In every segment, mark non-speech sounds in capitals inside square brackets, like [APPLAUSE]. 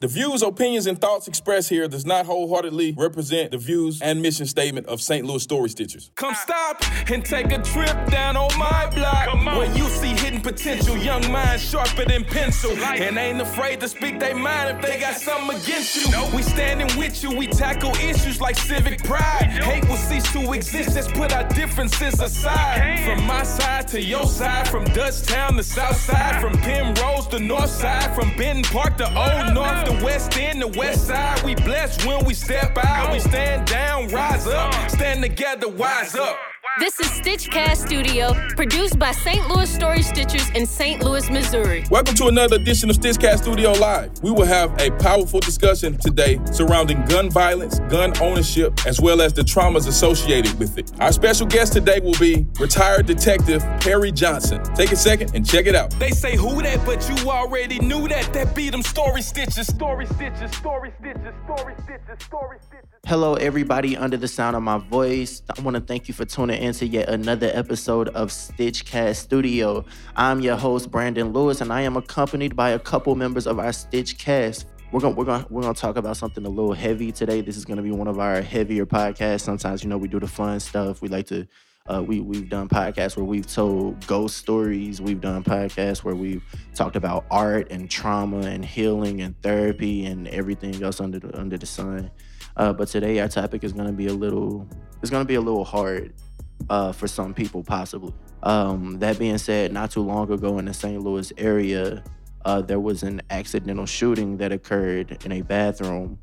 The views, opinions, and thoughts expressed here does not wholeheartedly represent the views and mission statement of St. Louis Story Stitchers. Come stop and take a trip down on my block where you see hidden potential, young minds sharper than pencil, and ain't afraid to speak their mind if they got something against you. We standing with you, we tackle issues like civic pride. Hate will cease to exist, let's put our differences aside. From my side to your side, from Dutchtown to South Side, from Penrose to North Side, from Benton Park to Old North the west end, the west side. We blessed when we step out. We stand down, rise up. Stand together, wise up. This is Stitchcast Studio, produced by St. Louis Story Stitchers in St. Louis, Missouri. Welcome to another edition of Stitchcast Studio Live. We will have a powerful discussion today surrounding gun violence, gun ownership, as well as the traumas associated with it. Our special guest today will be retired detective Perry Johnson. Take a second and check it out. They say who that, but you already knew that. That beat them story stitches, story stitches, story stitches, story stitches, story stitches. Hello, everybody under the sound of my voice. I want to thank you for tuning in to yet another episode of Stitchcast Studio. I'm your host, Brandon Lewis, and I am accompanied by a couple members of our Stitchcast. We're gonna we're gonna we're gonna talk about something a little heavy today. This is gonna be one of our heavier podcasts. Sometimes you know we do the fun stuff. We like to uh, we we've done podcasts where we've told ghost stories. We've done podcasts where we've talked about art and trauma and healing and therapy and everything else under the, under the sun. Uh, but today our topic is going to be a little it's going to be a little hard uh, for some people possibly. Um, that being said, not too long ago in the St. Louis area, uh, there was an accidental shooting that occurred in a bathroom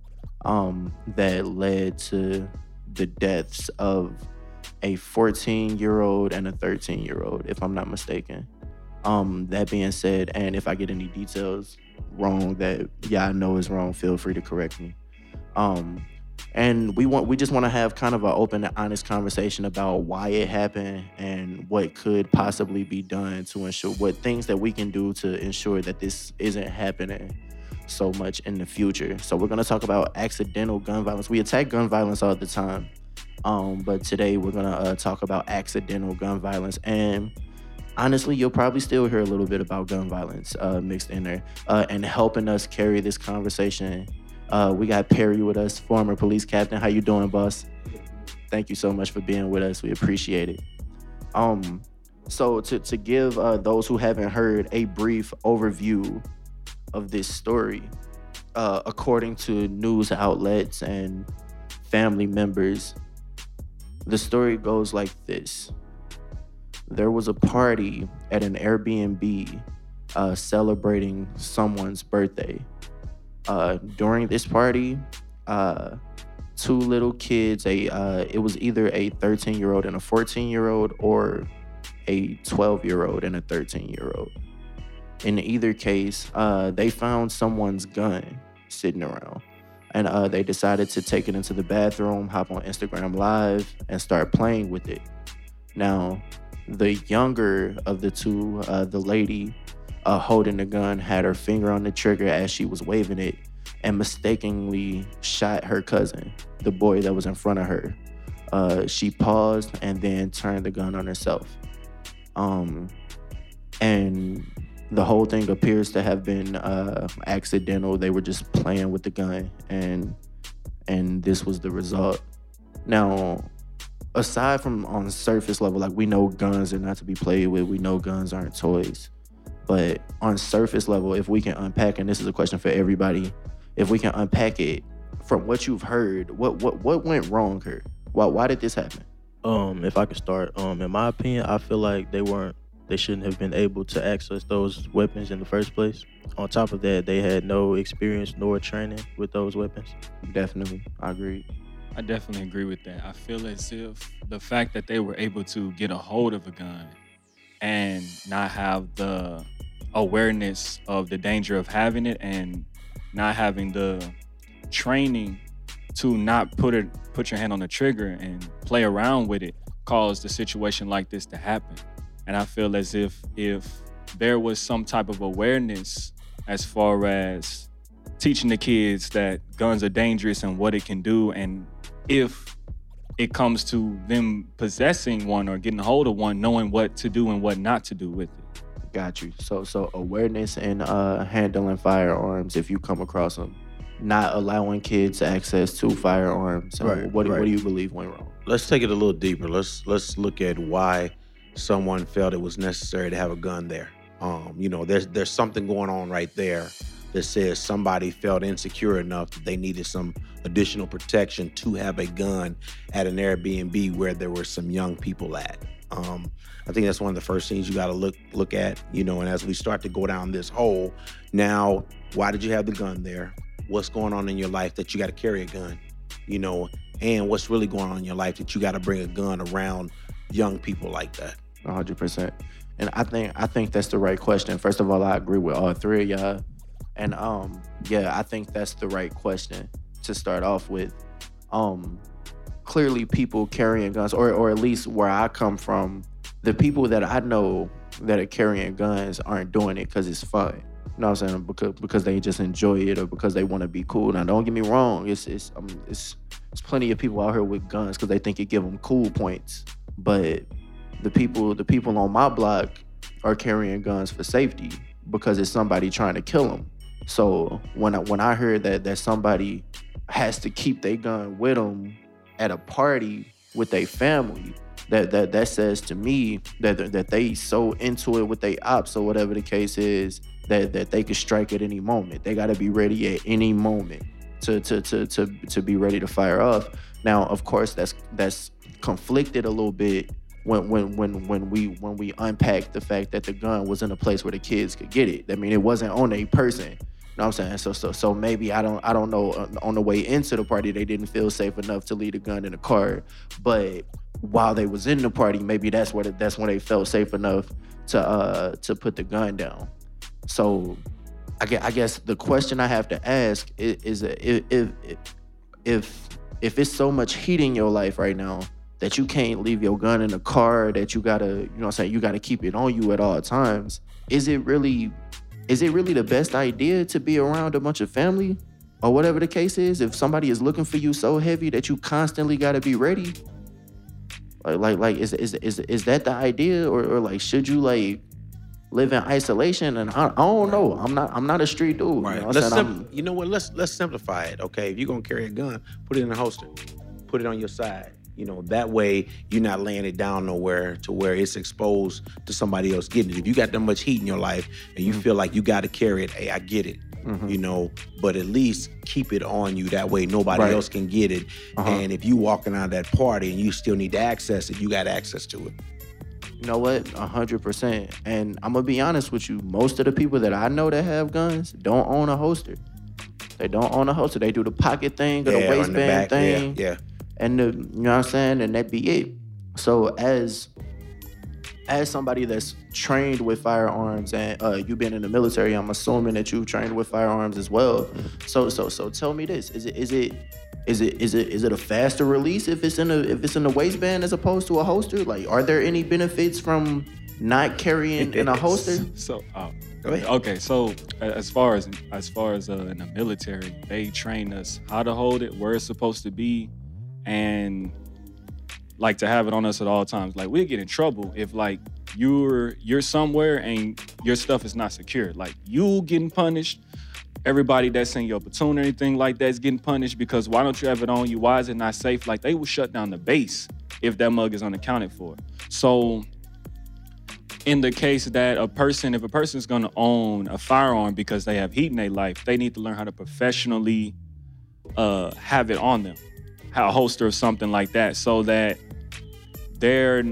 um, that led to the deaths of a 14 year old and a 13 year old, if I'm not mistaken. Um, that being said, and if I get any details wrong that yeah I know is wrong, feel free to correct me. Um, and we want we just want to have kind of an open and honest conversation about why it happened and what could possibly be done to ensure what things that we can do to ensure that this isn't happening so much in the future. So we're going to talk about accidental gun violence. We attack gun violence all the time. Um, but today we're going to uh, talk about accidental gun violence and honestly, you'll probably still hear a little bit about gun violence uh, mixed in there. Uh, and helping us carry this conversation uh, we got Perry with us, former police captain. How you doing, boss? Thank you so much for being with us. We appreciate it. Um, so to to give uh, those who haven't heard a brief overview of this story, uh, according to news outlets and family members, the story goes like this: There was a party at an Airbnb uh, celebrating someone's birthday uh, during this party, uh, two little kids, a uh, it was either a 13 year old and a 14 year old, or a 12 year old and a 13 year old. In either case, uh, they found someone's gun sitting around, and uh, they decided to take it into the bathroom, hop on Instagram Live, and start playing with it. Now, the younger of the two, uh, the lady uh, holding the gun, had her finger on the trigger as she was waving it, and mistakenly shot her cousin, the boy that was in front of her. Uh, she paused and then turned the gun on herself. Um, and the whole thing appears to have been uh, accidental. They were just playing with the gun, and and this was the result. Now, aside from on surface level, like we know guns are not to be played with. We know guns aren't toys. But on surface level, if we can unpack, and this is a question for everybody, if we can unpack it from what you've heard, what what what went wrong here? Why why did this happen? Um, if I could start, um, in my opinion, I feel like they weren't they shouldn't have been able to access those weapons in the first place. On top of that, they had no experience nor training with those weapons. Definitely, I agree. I definitely agree with that. I feel as if the fact that they were able to get a hold of a gun and not have the awareness of the danger of having it and not having the training to not put it put your hand on the trigger and play around with it caused a situation like this to happen. And I feel as if if there was some type of awareness as far as teaching the kids that guns are dangerous and what it can do and if it comes to them possessing one or getting a hold of one knowing what to do and what not to do with it Got you. So so awareness and uh, handling firearms if you come across them not allowing kids access to firearms. And Right, what, right. what do you believe went wrong? let's take it a little deeper. Let's let's look at why someone felt it was necessary to have a gun there. Um, you know, there's there's something going on right there that says somebody felt insecure enough that they needed some additional protection to have a gun at an Airbnb where there were some young people at. Um, I think that's one of the first things you got to look look at. You know, and as we start to go down this hole, now why did you have the gun there? What's going on in your life that you got to carry a gun? You know, and what's really going on in your life that you got to bring a gun around young people like that. hundred percent. And I think I think that's the right question. First of all, I agree with all three of y'all. And um, yeah, I think that's the right question to start off with. Um, clearly people carrying guns, or or at least where I come from, the people that I know that are carrying guns aren't doing it because it's fun. You know what I'm saying? Because because they just enjoy it or because they want to be cool. Now, don't get me wrong. It's it's um, it's there's plenty of people out here with guns because they think it give them cool points. But the people the people on my block are carrying guns for safety because it's somebody trying to kill them. So when I, when I heard that that somebody has to keep their gun with them at a party with their family, that that that says to me that that they so into it with their ops or whatever the case is that that they could strike at any moment. They got to be ready at any moment to to to to to be ready to fire off. Now, of course, that's that's conflicted a little bit when when when when we when we unpack the fact that the gun was in a place where the kids could get it. I mean, it wasn't on a person. You know what I'm saying? So so so maybe I don't I don't know on the way into the party they didn't feel safe enough to leave a gun in the car, but while they was in the party, maybe that's where that's when they felt safe enough to uh to put the gun down. So I guess, I guess the question I have to ask is, is if, if if it's so much heat in your life right now that you can't leave your gun in the car, that you gotta, you know what I'm saying, you gotta keep it on you at all times, is it really is it really the best idea to be around a bunch of family? Or whatever the case is, if somebody is looking for you so heavy that you constantly gotta be ready. Like like like is is is, is that the idea? Or, or like should you like live in isolation? And I, I don't know. I'm not I'm not a street dude. You know what let's sim- you know what? Let's let's simplify it. Okay, if you're gonna carry a gun, put it in a holster. Put it on your side. You know that way you're not laying it down nowhere to where it's exposed to somebody else getting it. If you got that much heat in your life and you Mm-hmm. feel like you got to carry it, hey, I get it. You know, but at least keep it on you. That way nobody Right. else can get it. Uh-huh. And if you walking out of that party and you still need to access it, you got access to it. You know what? A hundred percent. And I'm gonna be honest with you. Most of the people that I know that have guns don't own a holster. They don't own a holster. They do the pocket thing or the Yeah, the waistband back, yeah, thing. yeah. And the, you know what I'm saying? And that be it. So as as somebody that's trained with firearms and uh, you've been in the military, I'm assuming that you've trained with firearms as well. So so so tell me this: is it is it is it is it is it a faster release if it's in a if it's in a waistband as opposed to a holster? Like, are there any benefits from not carrying in a [LAUGHS] holster? So, ahead. okay. So, as far as as far as uh, in the military, they train us how to hold it, where it's supposed to be, and like to have it on us at all times. Like we get in trouble if like you're you're somewhere and your stuff is not secure. Like you getting punished. Everybody that's in your platoon or anything like that is getting punished because why don't you have it on you? Why is it not safe? Like they will shut down the base if that mug is unaccounted for. So in the case that a person, if a person is to own a firearm because they have heat in their life, they need to learn how to professionally uh, have it on them, have a holster or something like that, so that they're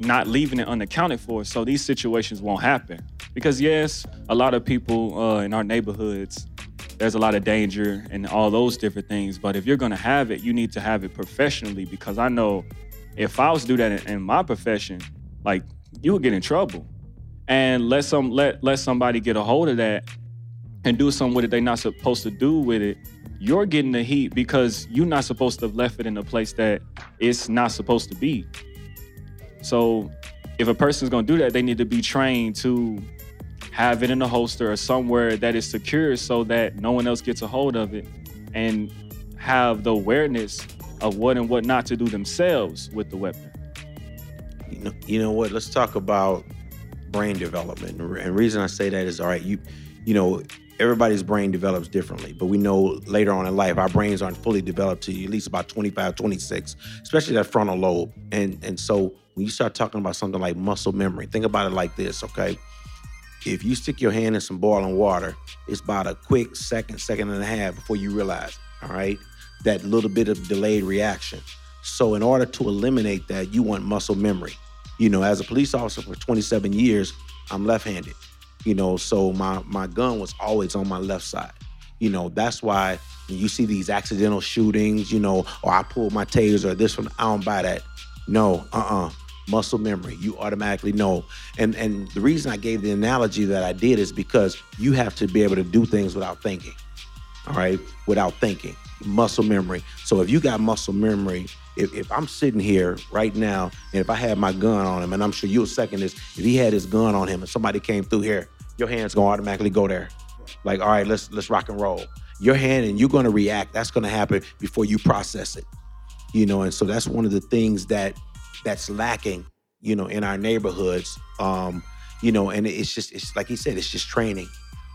not leaving it unaccounted for. So these situations won't happen. Because yes, a lot of people uh, in our neighborhoods, there's a lot of danger and all those different things. But if you're to have it, you need to have it professionally. Because I know if I was to do that in, in my profession, like you would get in trouble. And let some let let somebody get a hold of that and do something with it they're not supposed to do with it. You're getting the heat because you're not supposed to have left it in a place that it's not supposed to be. So if a person's gonna do that, they need to be trained to have it in a holster or somewhere that is secure so that no one else gets a hold of it and have the awareness of what and what not to do themselves with the weapon. You know, you know what? Let's talk about brain development. And the reason I say that is, all right, you, you know, everybody's brain develops differently, but we know later on in life our brains aren't fully developed to at least about 25, 26, especially that frontal lobe. And and so when you start talking about something like muscle memory, think about it like this, okay? If you stick your hand in some boiling water, it's about a quick second, second and a half before you realize, all right, that little bit of delayed reaction. So in order to eliminate that, you want muscle memory. You know, as a police officer for 27 years, I'm left-handed you know, so my my gun was always on my left side. You know, that's why you see these accidental shootings, you know, or I pulled my taser or this one, I don't buy that. No, uh-uh. Muscle memory. You automatically know. And and the reason I gave the analogy that I did is because you have to be able to do things without thinking. All right? Without thinking. Muscle memory. So if you got muscle memory, if, if I'm sitting here right now and if I had my gun on him, and I'm sure you'll second this, if he had his gun on him and somebody came through here, your hand's gonna automatically go there. Like, all right, let's let's rock and roll. Your hand and you're gonna react. That's gonna happen before you process it. You know, and so that's one of the things that that's lacking, you know, in our neighborhoods. Um, you know, and it's just it's like he said, it's just training.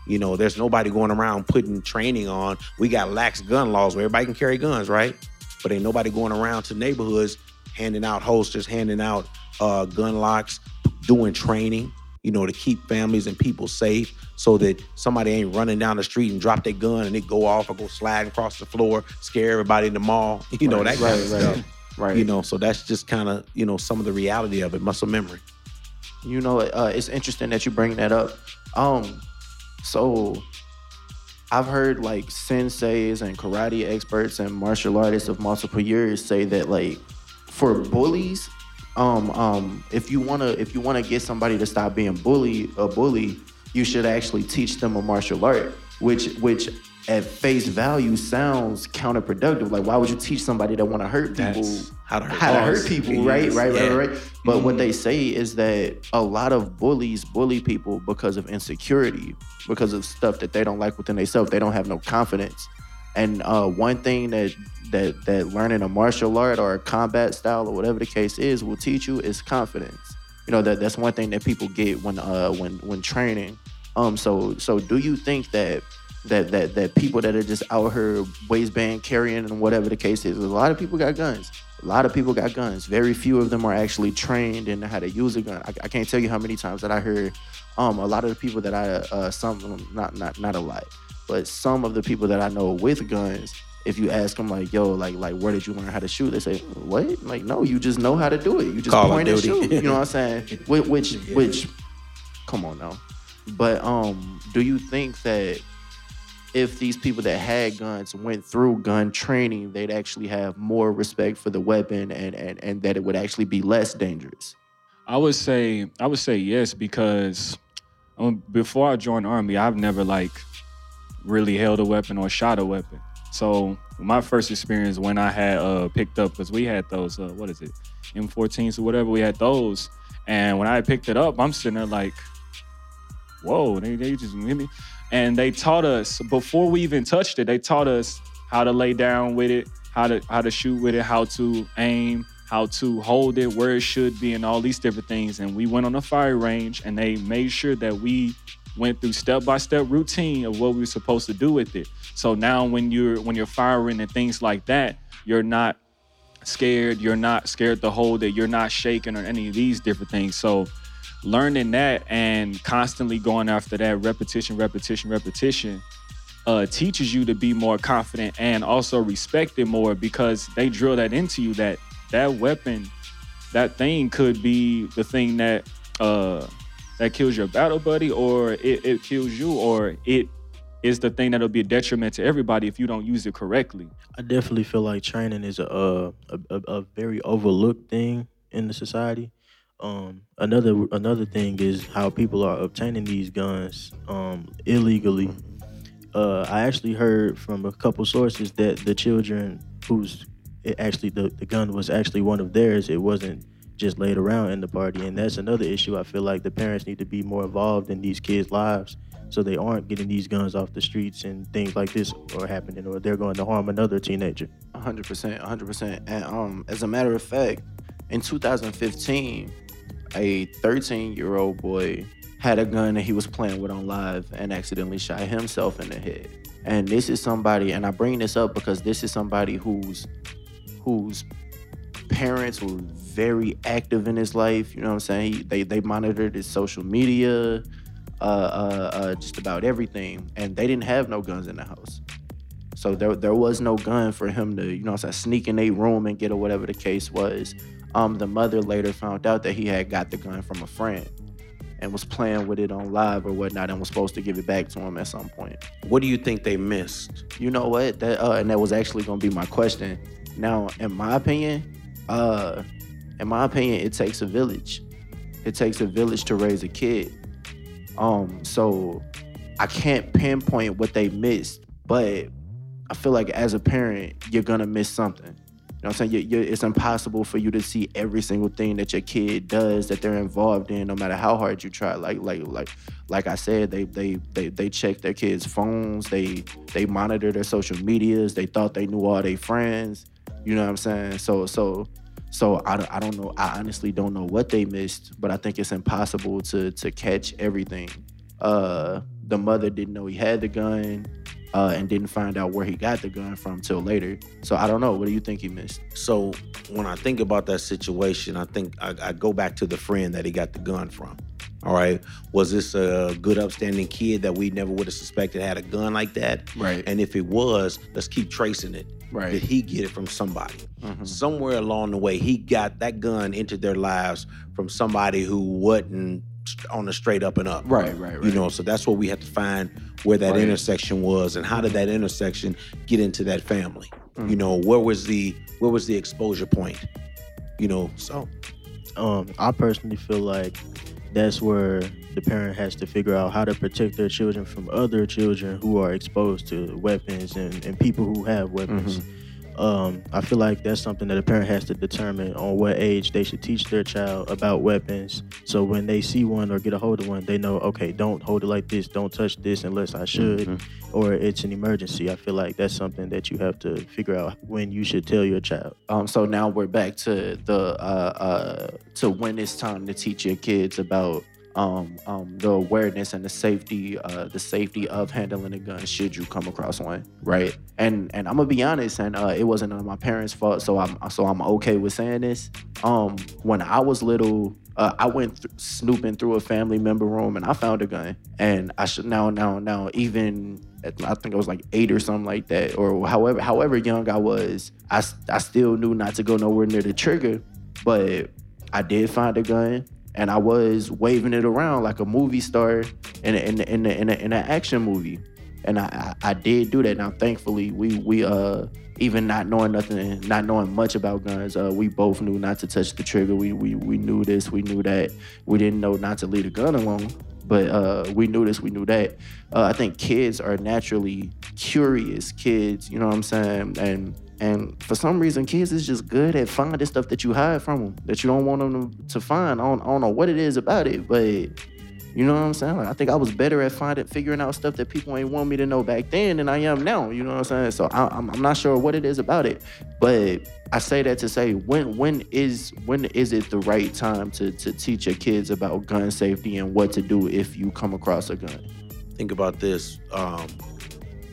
You know, there's nobody going around putting training on. We got lax gun laws where everybody can carry guns, right? But ain't nobody going around to neighborhoods handing out holsters, handing out uh, gun locks, doing training you know, to keep families and people safe so that somebody ain't running down the street and drop their gun and it go off or go sliding across the floor, scare everybody in the mall, [LAUGHS] you know, right, that kind right, of right, stuff. Right. You know, so that's just kind of, you know, some of the reality of it, muscle memory. You know, uh, it's interesting that you bring that up. Um, so I've heard like senseis and karate experts and martial artists of multiple years say that like for bullies, um, um, if you wanna if you wanna get somebody to stop being bully a bully, you should actually teach them a martial art, which which at face value sounds counterproductive. Like, why would you teach somebody that want to hurt people how to hurt, how to hurt people? Right, right, yeah. right, right. But mm-hmm. what they say is that a lot of bullies bully people because of insecurity, because of stuff that they don't like within themselves. They don't have no confidence. And uh, one thing that that that learning a martial art or a combat style or whatever the case is will teach you is confidence. You know that that's one thing that people get when uh when when training. Um so so do you think that that that that people that are just out here waistband carrying and whatever the case is, a lot of people got guns. A lot of people got guns. Very few of them are actually trained in how to use a gun. I, I can't tell you how many times that I heard um a lot of the people that I uh some not not not a lot, but some of the people that I know with guns if you ask them like, yo, like, like, where did you learn how to shoot? They say, what? Like, no, you just know how to do it. You just Call point and shoot. You know what I'm [LAUGHS] saying? which, which, yeah. which, come on now. But um, do you think that if these people that had guns went through gun training, they'd actually have more respect for the weapon and and, and that it would actually be less dangerous? I would say I would say yes because um, before I joined Army, I've never like really held a weapon or shot a weapon. So my first experience when I had uh, picked up, because we had those, uh, what is it, M14s or whatever, we had those. And when I picked it up, I'm sitting there like, whoa, they, they just hit me. And they taught us, before we even touched it, they taught us how to lay down with it, how to how to shoot with it, how to aim, how to hold it where it should be, and all these different things. And we went on a fire range and they made sure that we went through step by step routine of what we were supposed to do with it. So now when you're when you're firing and things like that, you're not scared, you're not scared to hold it, you're not shaking or any of these different things. So learning that and constantly going after that repetition, repetition, repetition uh, teaches you to be more confident and also respect it more because they drill that into you that that weapon, that thing could be the thing that uh, that kills your battle buddy or it, it kills you or it is the thing that'll be a detriment to everybody if you don't use it correctly. I definitely feel like training is a a, a, a very overlooked thing in the society. Um, another another thing is how people are obtaining these guns um, illegally. Uh, I actually heard from a couple sources that the children whose actually the, the gun was actually one of theirs. It wasn't just laid around in the party, and that's another issue. I feel like the parents need to be more involved in these kids' lives so they aren't getting these guns off the streets and things like this are happening or they're going to harm another teenager 100% 100% and um as a matter of fact in 2015 a 13 year old boy had a gun that he was playing with on live and accidentally shot himself in the head. And this is somebody, and I bring this up because this is somebody who's whose parents were very active in his life. You know what I'm saying? He, they they monitored his social media, uh, uh, uh, just about everything, and they didn't have no guns in the house. So there there was no gun for him to, you know, what I'm saying, sneak in a room and get or whatever the case was. Um, the mother later found out that he had got the gun from a friend and was playing with it on live or whatnot and was supposed to give it back to him at some point. What do you think they missed? You know what? That uh, and that was actually gonna be my question. Now, in my opinion, uh, in my opinion, it takes a village. It takes a village to raise a kid. Um, so I can't pinpoint what they missed, but I feel like as a parent, you're gonna miss something. You know what I'm saying? You, you, it's impossible for you to see every single thing that your kid does that they're involved in, no matter how hard you try. Like, like, like, like I said, they they they they check their kids' phones. They they monitor their social medias. They thought they knew all their friends. You know what I'm saying? So so so I, I don't know. I honestly don't know what they missed, but I think it's impossible to to catch everything. Uh, the mother didn't know he had the gun uh, and didn't find out where he got the gun from till later. So I don't know. What do you think he missed? So when I think about that situation, I think I, I go back to the friend that he got the gun from. All right. Was this a good, upstanding kid that we never would have suspected had a gun like that? Right. And if it was, let's keep tracing it. Right. Did he get it from somebody? Mhm. Somewhere along the way, he got that gun into their lives from somebody who wasn't on the straight up and up. Right, right, right. You know, so that's what we had to find where that Right. intersection was and how did that intersection get into that family? Mm. You know, where was the where was the exposure point? You know, so um, I personally feel like that's where the parent has to figure out how to protect their children from other children who are exposed to weapons and, and people who have weapons. Mm-hmm. Um, I feel like that's something that a parent has to determine on what age they should teach their child about weapons. So when they see one or get a hold of one, they know, okay, don't hold it like this, don't touch this unless I should, or it's an emergency. I feel like that's something that you have to figure out when you should tell your child. Um, so now we're back to the uh, uh, to when it's time to teach your kids about um, um, the awareness and the safety, uh, the safety of handling a gun should you come across one, right? And and I'm gonna be honest, and uh, it wasn't my parents' fault, so I'm so I'm okay with saying this. Um, when I was little, uh, I went th- snooping through a family member room and I found a gun, and I should now now now even I think I was like eight or something like that, or however however young I was, I I still knew not to go nowhere near the trigger, but I did find a gun and I was waving it around like a movie star in a, in a, in a, in, an action movie, and I, I I did do that. Now thankfully we we uh even not knowing nothing, not knowing much about guns, uh, we both knew not to touch the trigger. We we we knew this, we knew that. We didn't know not to leave a gun alone, but uh, we knew this, we knew that. Uh, I think kids are naturally curious kids. You know what I'm saying? And and for some reason, kids is just good at finding stuff that you hide from them that you don't want them to, find. I don't, I don't know what it is about it, but you know what I'm saying? Like, I think I was better at finding, figuring out stuff that people ain't want me to know back then than I am now. You know what I'm saying? So I, I'm, I'm not sure what it is about it, but I say that to say when when is when is it the right time to to teach your kids about gun safety and what to do if you come across a gun? think about this. Um,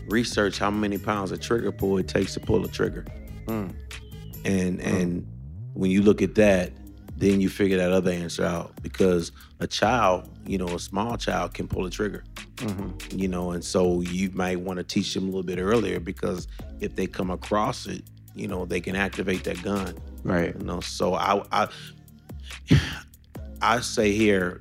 research how many pounds of trigger pull it takes to pull a trigger. Mm. And and when you look at that, then you figure that other answer out because a child, you know, a small child can pull a trigger. Mm-hmm. you know, and so you might want to teach them a little bit earlier because if they come across it, you know, they can activate that gun. Right. You know, so I I I say here,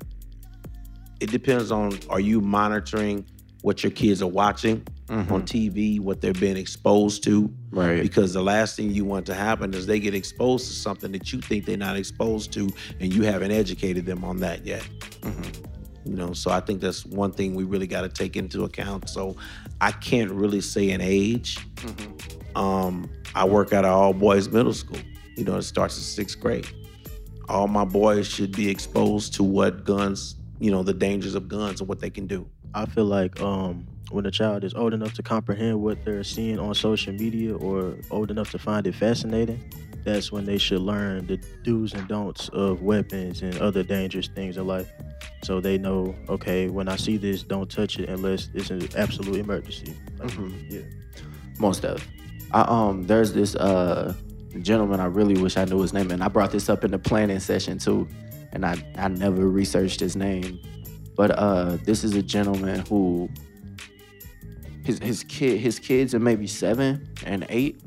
it depends on are you monitoring what your kids are watching on TV, what they're being exposed to. Right. Because the last thing you want to happen is they get exposed to something that you think they're not exposed to, and you haven't educated them on that yet. You know, so I think that's one thing we really got to take into account. So I can't really say an age. Um, I work at an all boys middle school. You know, it starts in sixth grade. All my boys should be exposed to what guns, you know, the dangers of guns and what they can do. I feel like um, when a child is old enough to comprehend what they're seeing on social media or old enough to find it fascinating, that's when they should learn the do's and don'ts of weapons and other dangerous things in life. So they know, okay, when I see this, don't touch it unless it's an absolute emergency. Like, Mhm. Yeah. Most of. I, um, there's this uh gentleman. I really wish I knew his name, and I brought this up in the planning session too, and I I never researched his name, but uh, this is a gentleman who his his kid his kids are maybe seven and eight,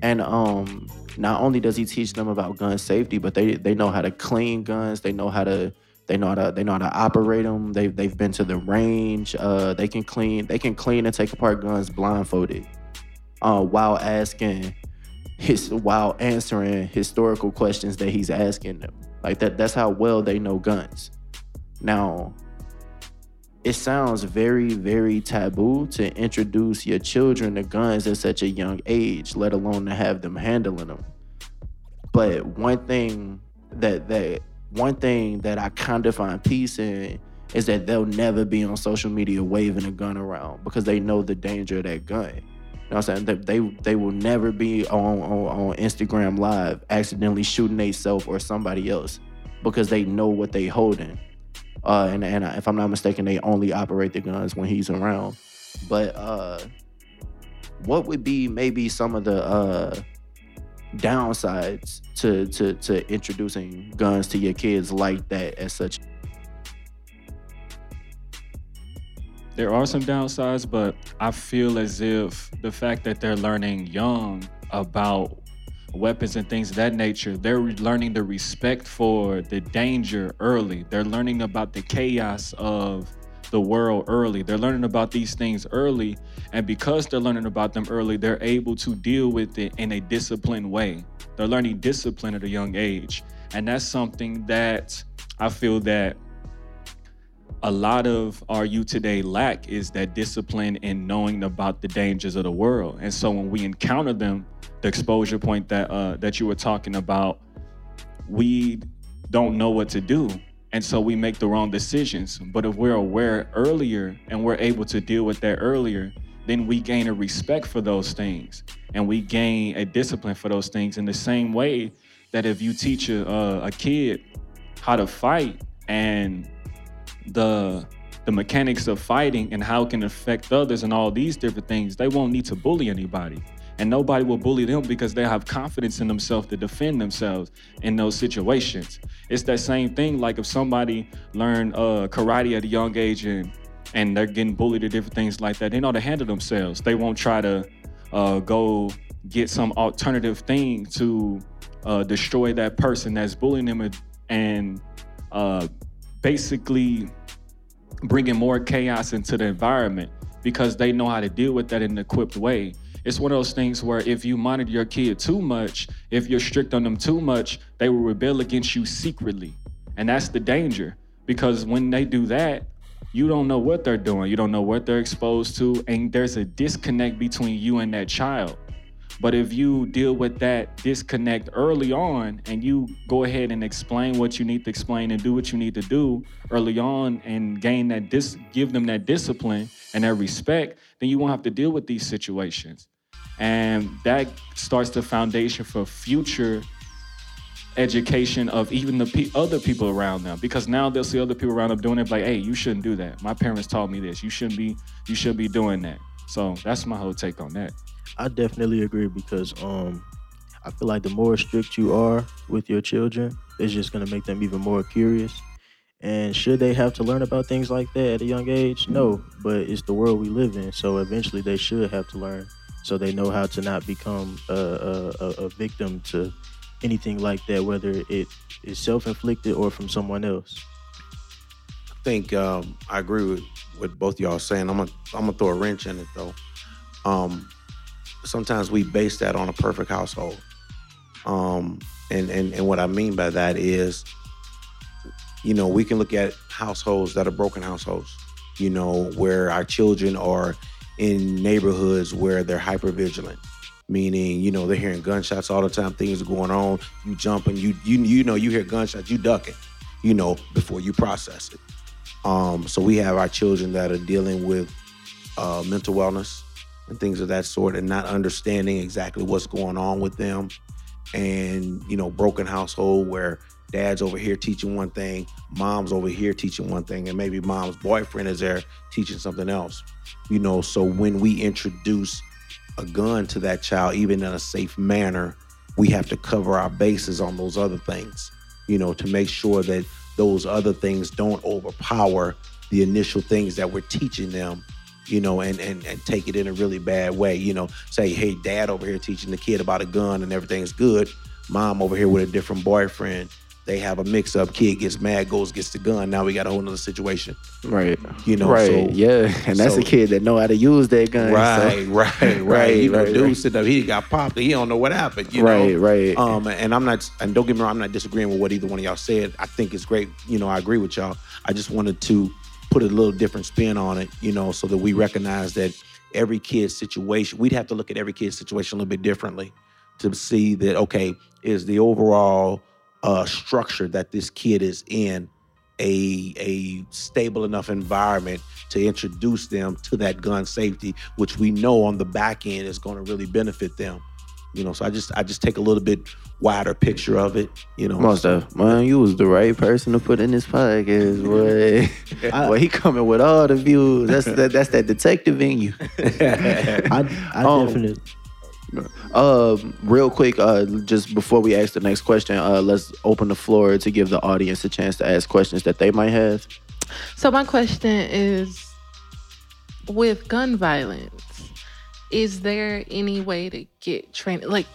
and um, not only does he teach them about gun safety, but they they know how to clean guns. They know how to they know how to they know how to operate them. They've they've been to the range. Uh, they can clean they can clean and take apart guns blindfolded uh, while asking his while answering historical questions that he's asking them. Like that that's how well they know guns. Now, it sounds very, very taboo to introduce your children to guns at such a young age, let alone to have them handling them. But one thing that that one thing that I kind of find peace in is that they'll never be on social media waving a gun around because they know the danger of that gun. You know what I'm saying? They they, will never be on, on on Instagram live accidentally shooting themselves or somebody else because they know what they holding. Uh, and and if I'm not mistaken, they only operate the guns when he's around. But uh, what would be maybe some of the uh, downsides to to to introducing guns to your kids like that as such? There are some downsides, but I feel as if the fact that they're learning young about weapons and things of that nature, they're learning the respect for the danger early. They're learning about the chaos of the world early. They're learning about these things early. And because they're learning about them early, they're able to deal with it in a disciplined way. They're learning discipline at a young age. And that's something that I feel that a lot of our youth today lack is that discipline in knowing about the dangers of the world. And so when we encounter them, the exposure point that uh, that you were talking about, we don't know what to do. And so we make the wrong decisions. But if we're aware earlier and we're able to deal with that earlier, then we gain a respect for those things and we gain a discipline for those things in the same way that if you teach a, a kid how to fight and the the mechanics of fighting and how it can affect others and all these different things, they won't need to bully anybody. And nobody will bully them because they have confidence in themselves to defend themselves in those situations. It's that same thing like if somebody learned uh, karate at a young age and and they're getting bullied or different things like that, they know to handle themselves. They won't try to uh, go get some alternative thing to uh, destroy that person that's bullying them and- and uh, basically bringing more chaos into the environment because they know how to deal with that in an equipped way. It's one of those things where if you monitor your kid too much, if you're strict on them too much, they will rebel against you secretly. And that's the danger because when they do that, you don't know what they're doing. You don't know what they're exposed to. And there's a disconnect between you and that child. But if you deal with that disconnect early on and you go ahead and explain what you need to explain and do what you need to do early on and gain that dis give them that discipline and that respect, then you won't have to deal with these situations. And that starts the foundation for future education of even the pe- other people around them. Because now they'll see other people around them doing it like hey you shouldn't do that. My parents taught me this. You shouldn't be you should be doing that. So that's my whole take on that I definitely agree because um I feel like the more strict you are with your children, it's just gonna make them even more curious. And should they have to learn about things like that at a young age? No, but it's the world we live in, so eventually they should have to learn, so they know how to not become a, a, a, victim to anything like that, whether it is self-inflicted or from someone else. I think um, I agree with with both y'all saying. I'm gonna I'm gonna throw a wrench in it though. Um, sometimes we base that on a perfect household, um, and and and what I mean by that is, you know, we can look at households that are broken households. You know, where our children are in neighborhoods where they're hyper vigilant meaning you know they're hearing gunshots all the time things are going on you jumping you you you know you hear gunshots you ducking you know before you process it um so we have our children that are dealing with uh mental wellness and things of that sort and not understanding exactly what's going on with them. And you know broken household where dad's over here teaching one thing mom's over here teaching one thing and maybe mom's boyfriend is there teaching something else. You know so when we introduce a gun to that child even in a safe manner we have to cover our bases on those other things you know to make sure that those other things don't overpower the initial things that we're teaching them you know, and, and and take it in a really bad way. You know, say, hey, dad over here teaching the kid about a gun and everything's good. Mom over here with a different boyfriend. They have a mix up. Kid gets mad, goes gets the gun. Now we got a whole nother situation. Right. You know. Right. So, yeah. [LAUGHS] And that's so- a kid that know how to use that gun. Right, so- [LAUGHS] right, right, Right, You know, right, dude right. sitting up, he got popped. He don't know what happened. You Right, know? right. Um, and I'm not, and don't get me wrong, I'm not disagreeing with what either one of y'all said. I think it's great. You know, I agree with y'all. I just wanted to put a little different spin on it. You know, so that we recognize that every kid's situation, we'd have to look at every kid's situation a little bit differently to see that okay, is the overall uh, structure that this kid is in a a stable enough environment to introduce them to that gun safety, which we know on the back end is going to really benefit them. You know, so I just I just take a little bit wider picture of it. You know, Most of man, you was the right person to put in this podcast, boy. [LAUGHS] boy, he coming with all the views. That's that, that's that detective in you. [LAUGHS] I, I Um, definitely. Uh, real quick, uh, just before we ask the next question, uh, let's open the floor to give the audience a chance to ask questions that they might have. So my question is with gun violence, is there any way to get trained like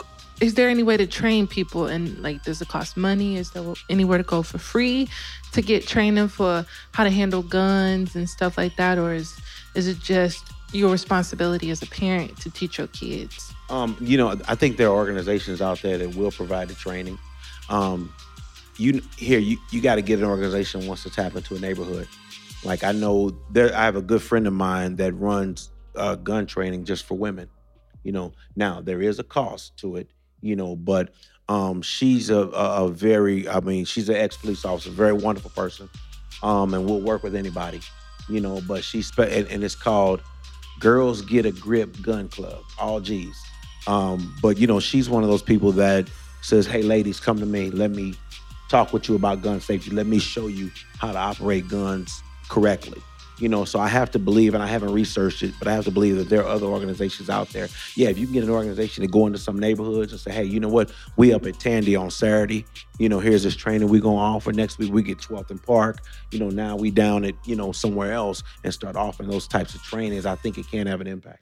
is there any way to train people and like does it cost money? Is there anywhere to go for free to get training for how to handle guns and stuff like that? Or is is it just your responsibility as a parent to teach your kids? Um, you know, I think there are organizations out there that will provide the training. Um, you here, you, you got to get an organization wants to tap into a neighborhood. Like I know there, I have a good friend of mine that runs uh, gun training just for women. You know, now there is a cost to it. You know, but um, she's a, a, a very, I mean, she's an ex police officer, very wonderful person, um, and will work with anybody. You know, but she's spe- and, and it's called Girls Get a Grip Gun Club, all G's. Um, but you know, she's one of those people that says, "Hey, ladies, come to me. Let me talk with you about gun safety. Let me show you how to operate guns correctly." You know, so I have to believe, and I haven't researched it, but I have to believe that there are other organizations out there. Yeah, if you can get an organization to go into some neighborhoods and say, "Hey, you know what? We up at Tandy on Saturday. You know, here's this training we gonna offer next week. We get 12th and Park. You know, now we down at you know somewhere else and start offering those types of trainings. I think it can have an impact.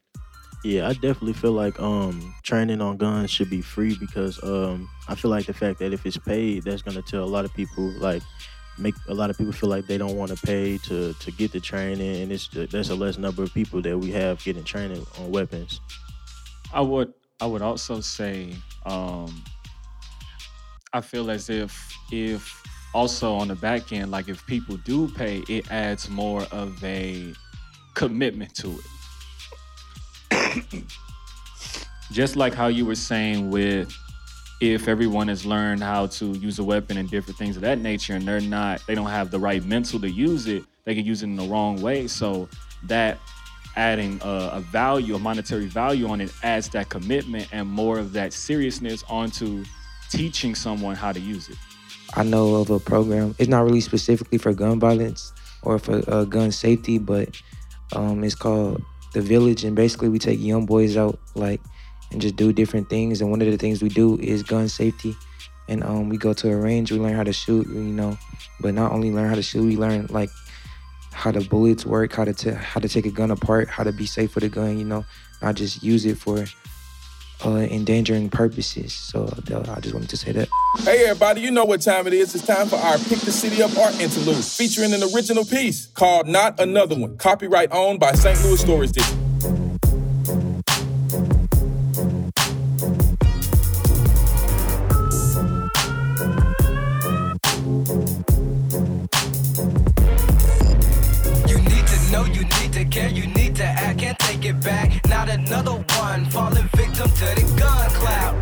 Yeah, I definitely feel like um training on guns should be free because um I feel like the fact that if it's paid, that's gonna tell a lot of people like make a lot of people feel like they don't want to pay to to get the training, and it's that's a less number of people that we have getting training on weapons. I would I would also say um I feel as if if also on the back end, like if people do pay, it adds more of a commitment to it. [COUGHS] Just like how you were saying with if everyone has learned how to use a weapon and different things of that nature and they're not they don't have the right mental to use it, they can use it in the wrong way. So that adding a, a value, a monetary value on it adds that commitment and more of that seriousness onto teaching someone how to use it. I know of a program. It's not really specifically for gun violence or for uh, gun safety, but um, it's called the Village, and basically we take young boys out like and just do different things. And one of the things we do is gun safety, and um, we go to a range. We learn how to shoot, you know, but not only learn how to shoot, we learn like how the bullets work, how to t- how to take a gun apart, how to be safe with a gun, you know, not just use it for uh, endangering purposes. So I just wanted to say that. Hey everybody, you know what time it is. It's time for our Pick the City Up art interlude featuring an original piece called Not Another One. Copyright owned by St. Louis Stories Stitcher. back, not another one. Falling victim to the gun cloud.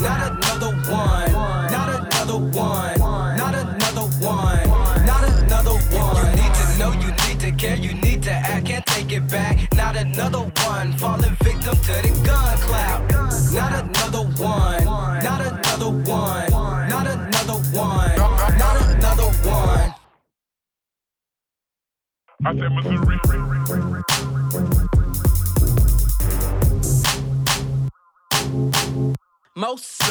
Not another one, not another one, not another one, not another one. You need to know, you need to care, you need to act, can't take it back. Not another one, falling victim to the gun cloud. Not another one, not another one, not another one, not another one. I said Missouri. Most.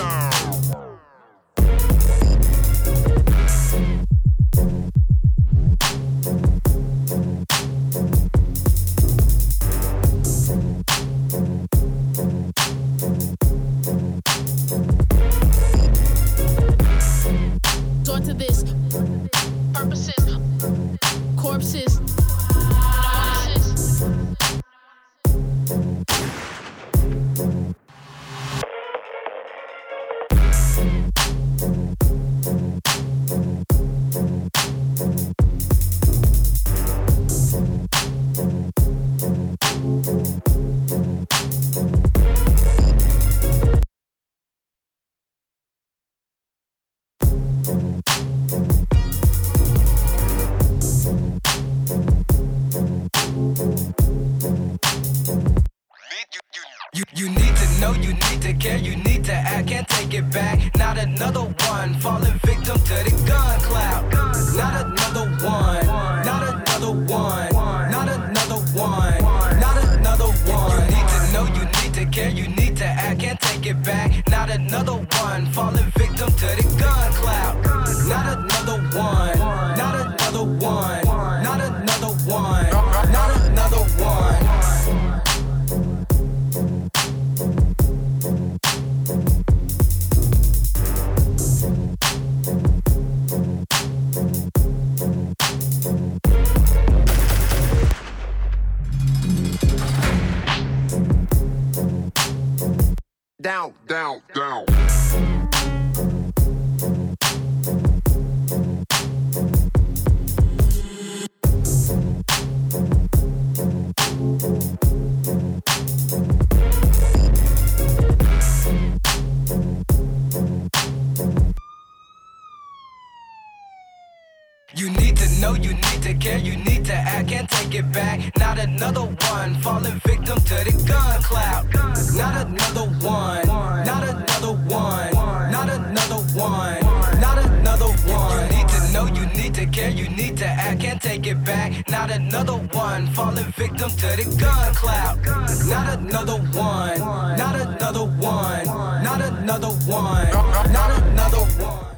You need to know, you need to care, you need to act, can't take it back. Not another one falling victim to the gun cloud. Not another one, not another one, not another one, not another one. You need to know, you need to care, you need to act, can't take it back. Not another one falling victim to the gun cloud. Not another one, not another one, not another one, not another one.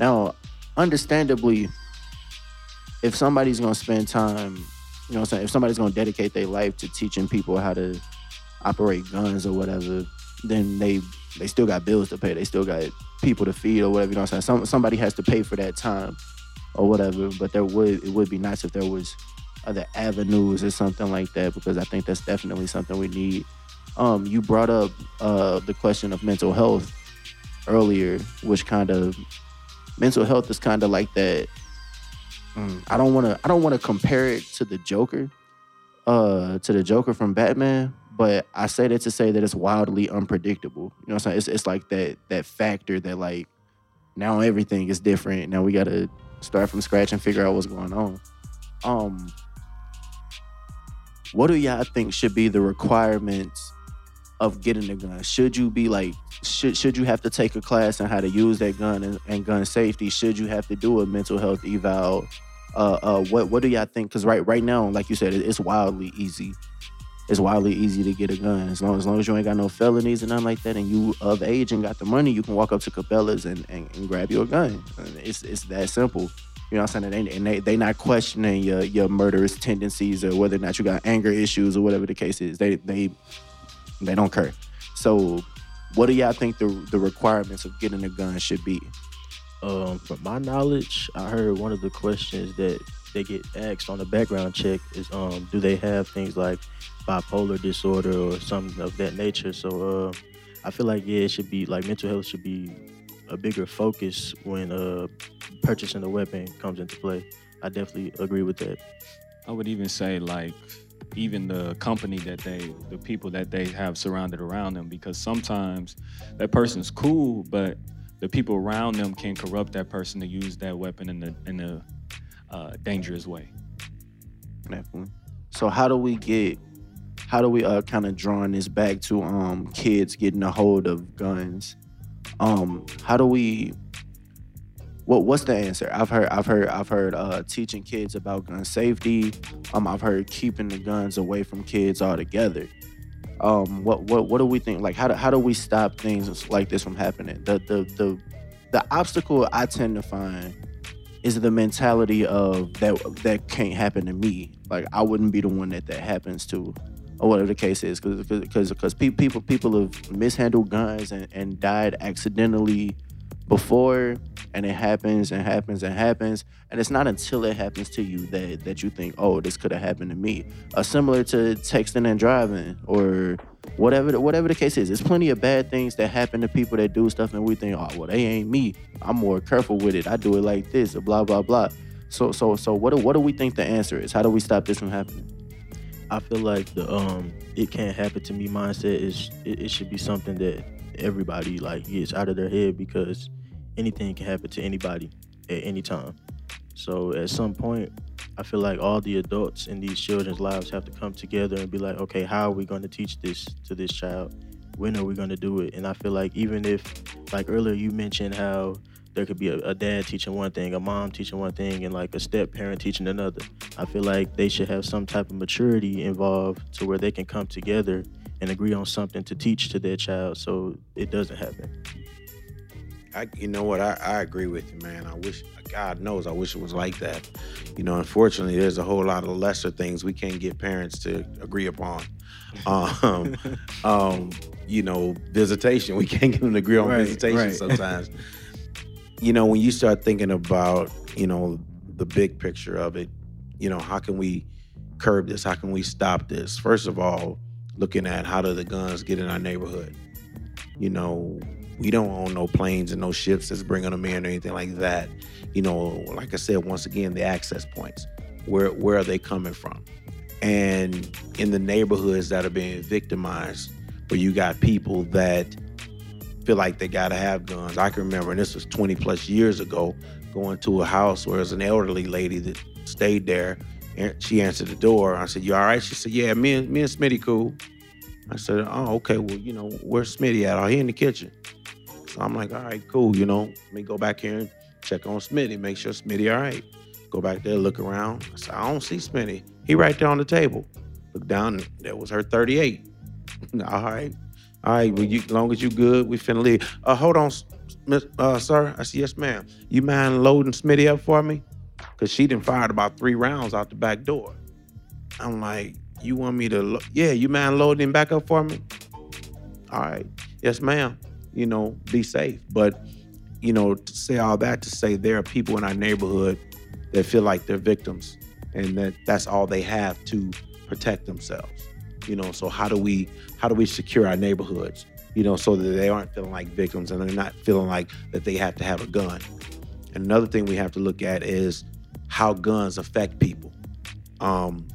Now, understandably, if somebody's gonna spend time, you know what I'm saying, if somebody's gonna dedicate their life to teaching people how to operate guns or whatever, then they they still got bills to pay. They still got people to feed or whatever, you know what I'm saying? Some somebody has to pay for that time or whatever. But there would it would be nice if there was other avenues or something like that because I think that's definitely something we need. Um, you brought up uh, the question of mental health earlier, which kind of mental health is kind of like that. mm, I don't want to. I don't want to compare it to the Joker, uh, to the Joker from Batman. But I say that to say that it's wildly unpredictable. You know what I'm saying? It's it's like that that factor that like now everything is different. Now we gotta start from scratch and figure out what's going on. Um, what do y'all think should be the requirements of getting a gun? Should you be like, should should you have to take a class on how to use that gun and, and gun safety? Should you have to do a mental health eval? Uh, uh, what what do y'all think? Because right right now, like you said, it, it's wildly easy. It's wildly easy to get a gun as long as long as you ain't got no felonies and nothing like that, and you of age and got the money, you can walk up to Cabela's and, and, and grab your gun. It's it's that simple. You know what I'm saying? And they, and they they not questioning your your murderous tendencies or whether or not you got anger issues or whatever the case is. They they they don't care. So, what do y'all think the the requirements of getting a gun should be? Um, from my knowledge, I heard one of the questions that they get asked on the background check is, um, do they have things like bipolar disorder or something of that nature? So, uh, I feel like yeah, it should be like mental health should be a bigger focus when uh, purchasing a weapon comes into play. I definitely agree with that. I would even say like even the company that they the people that they have surrounded around them because sometimes that person's cool but the people around them can corrupt that person to use that weapon in a in a uh, dangerous way. Definitely. So how do we get how do we uh kind of drawing this back to um kids getting a hold of guns? Um how do we what what's the answer? I've heard I've heard I've heard uh, teaching kids about gun safety. Um, I've heard keeping the guns away from kids altogether. Um, what what what do we think? Like how do how do we stop things like this from happening? The the the the obstacle I tend to find is the mentality of that that can't happen to me. Like I wouldn't be the one that that happens to, or whatever the case is, because because because people people have mishandled guns and, and died accidentally before and it happens and happens and happens and it's not until it happens to you that that you think oh this could have happened to me. Uh, similar to texting and driving or whatever the, whatever the case is. There's plenty of bad things that happen to people that do stuff and we think oh well they ain't me. I'm more careful with it. I do it like this blah blah blah. So so so what do, what do we think the answer is? How do we stop this from happening? I feel like the um it can't happen to me mindset is it, it should be something that everybody like gets out of their head because anything can happen to anybody at any time. So at some point, I feel like all the adults in these children's lives have to come together and be like, okay, how are we going to teach this to this child? When are we going to do it? And I feel like even if, like earlier, you mentioned how there could be a, a, dad teaching one thing, a mom teaching one thing, and like a step parent teaching another. I feel like they should have some type of maturity involved to where they can come together and agree on something to teach to their child so it doesn't happen. I, you know what? I, I agree with you, man. I wish, God knows, I wish it was like that. You know, unfortunately, there's a whole lot of lesser things we can't get parents to agree upon. Um, [LAUGHS] um, you know, visitation, we can't get them to agree on Right, visitation right. sometimes. you know, when you start thinking about, you know, the big picture of it, you know, how can we curb this? How can we stop this? First of all, looking at how do the guns get in our neighborhood? You know, we don't own no planes and no ships that's bringing them in or anything like that. You know, like I said, once again, the access points. Where where are they coming from? And in the neighborhoods that are being victimized, where you got people that feel like they gotta have guns. I can remember, and this was 20 plus years ago, going to a house where there's an elderly lady that stayed there. And she answered the door. I said, "You all right?" She said, "Yeah, me and me and Smitty cool." I said, "Oh, okay. Well, you know, where's Smitty at? Oh, he in the kitchen." So I'm like, "All right, cool. You know, let me go back here and check on Smitty, make sure Smitty all right." Go back there, look around. I said, "I don't see Smitty. He right there on the table." Look down. There was her 38. [LAUGHS] all right, all right. Well, you, long as you good, we finna leave. Uh, hold on, uh, sir. I said, "Yes, ma'am. You mind loading Smitty up for me?" Cause she done fired about three rounds out the back door. I'm like, you want me to? Lo- yeah, you mind loading him back up for me? All right, yes, ma'am. You know, be safe. But you know, to say all that to say there are people in our neighborhood that feel like they're victims, and that that's all they have to protect themselves. You know, so how do we how do we secure our neighborhoods? You know, so that they aren't feeling like victims and they're not feeling like that they have to have a gun. And another thing we have to look at is how guns affect people. Um,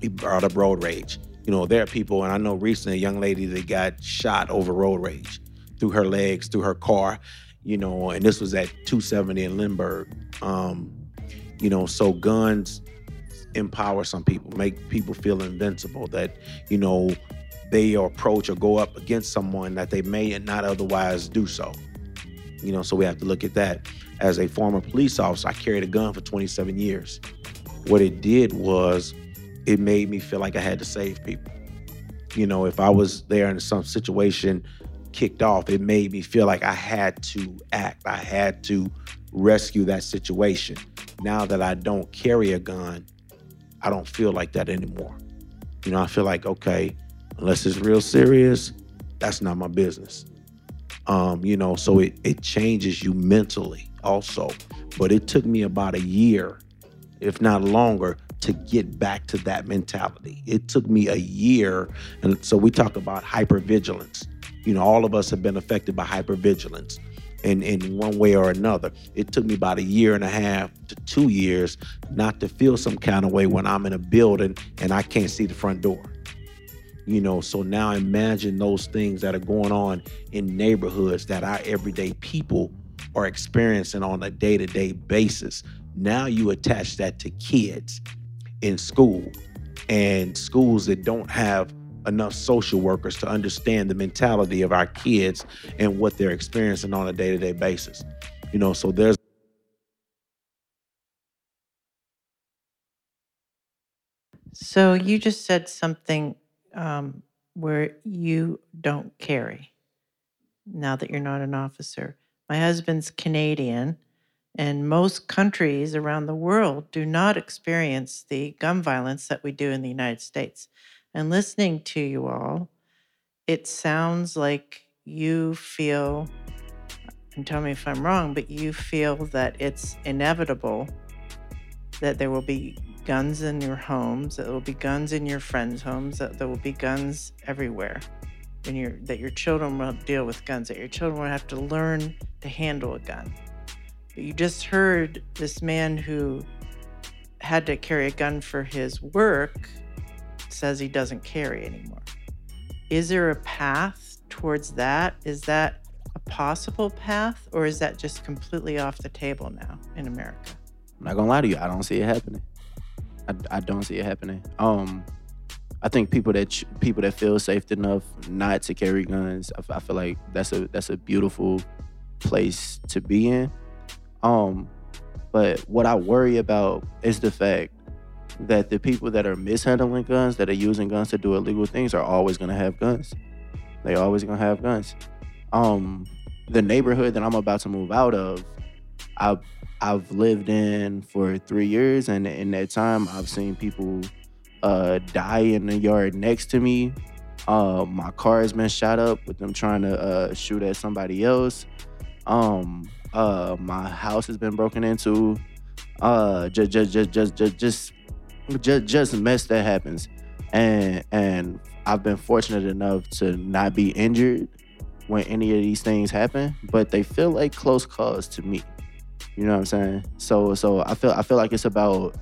he brought up road rage. You know, there are people, and I know recently a young lady that got shot over road rage through her legs, through her car, you know, and this was at 270 in Lindbergh. Um, you know, so guns empower some people, make people feel invincible that, you know, they approach or go up against someone that they may not otherwise do so. You know, so we have to look at that. As a former police officer, I carried a gun for 27 years. What it did was it made me feel like I had to save people. You know, if I was there in some situation kicked off, it made me feel like I had to act. I had to rescue that situation. Now that I don't carry a gun, I don't feel like that anymore. You know, I feel like, okay, unless it's real serious, that's not my business. Um, you know, so it, it changes you mentally also. But it took me about a year, if not longer, to get back to that mentality. It took me a year. And so we talk about hypervigilance. You know, all of us have been affected by hypervigilance in, in one way or another. It took me about a year and a half to two years not to feel some kind of way when I'm in a building and I can't see the front door you know so now imagine those things that are going on in neighborhoods that our everyday people are experiencing on a day-to-day basis now you attach that to kids in school and schools that don't have enough social workers to understand the mentality of our kids and what they're experiencing on a day to day basis. You know, so there's So you just said something um, where you don't carry now that you're not an officer. My husband's Canadian, and most countries around the world do not experience the gun violence that we do in the United States. And listening to you all, it sounds like you feel, and tell me if I'm wrong, but you feel that it's inevitable that there will be guns in your homes, that there will be guns in your friends' homes, that there will be guns everywhere. And your, that your children will deal with guns, that your children will have to learn to handle a gun. But you just heard this man who had to carry a gun for his work says he doesn't carry anymore. Is there a path towards that? Is that a possible path, or is that just completely off the table now in America? I'm not gonna lie to you. I don't see it happening. I, I don't see it happening. Um, I think people that people that feel safe enough not to carry guns, I, I feel like that's a that's a beautiful place to be in. Um, but what I worry about is the fact that the people that are mishandling guns, that are using guns to do illegal things, are always gonna have guns. They always gonna have guns. Um, the neighborhood that I'm about to move out of, I've I've lived in for three years, and in that time, I've seen people uh, die in the yard next to me. Uh, my car has been shot up with them trying to uh, shoot at somebody else. Um, uh, my house has been broken into. Uh, just, just, just, just, just, just, just, mess that happens, and and I've been fortunate enough to not be injured when any of these things happen, but they feel like close calls to me. You know what I'm saying? So so I feel I feel like it's about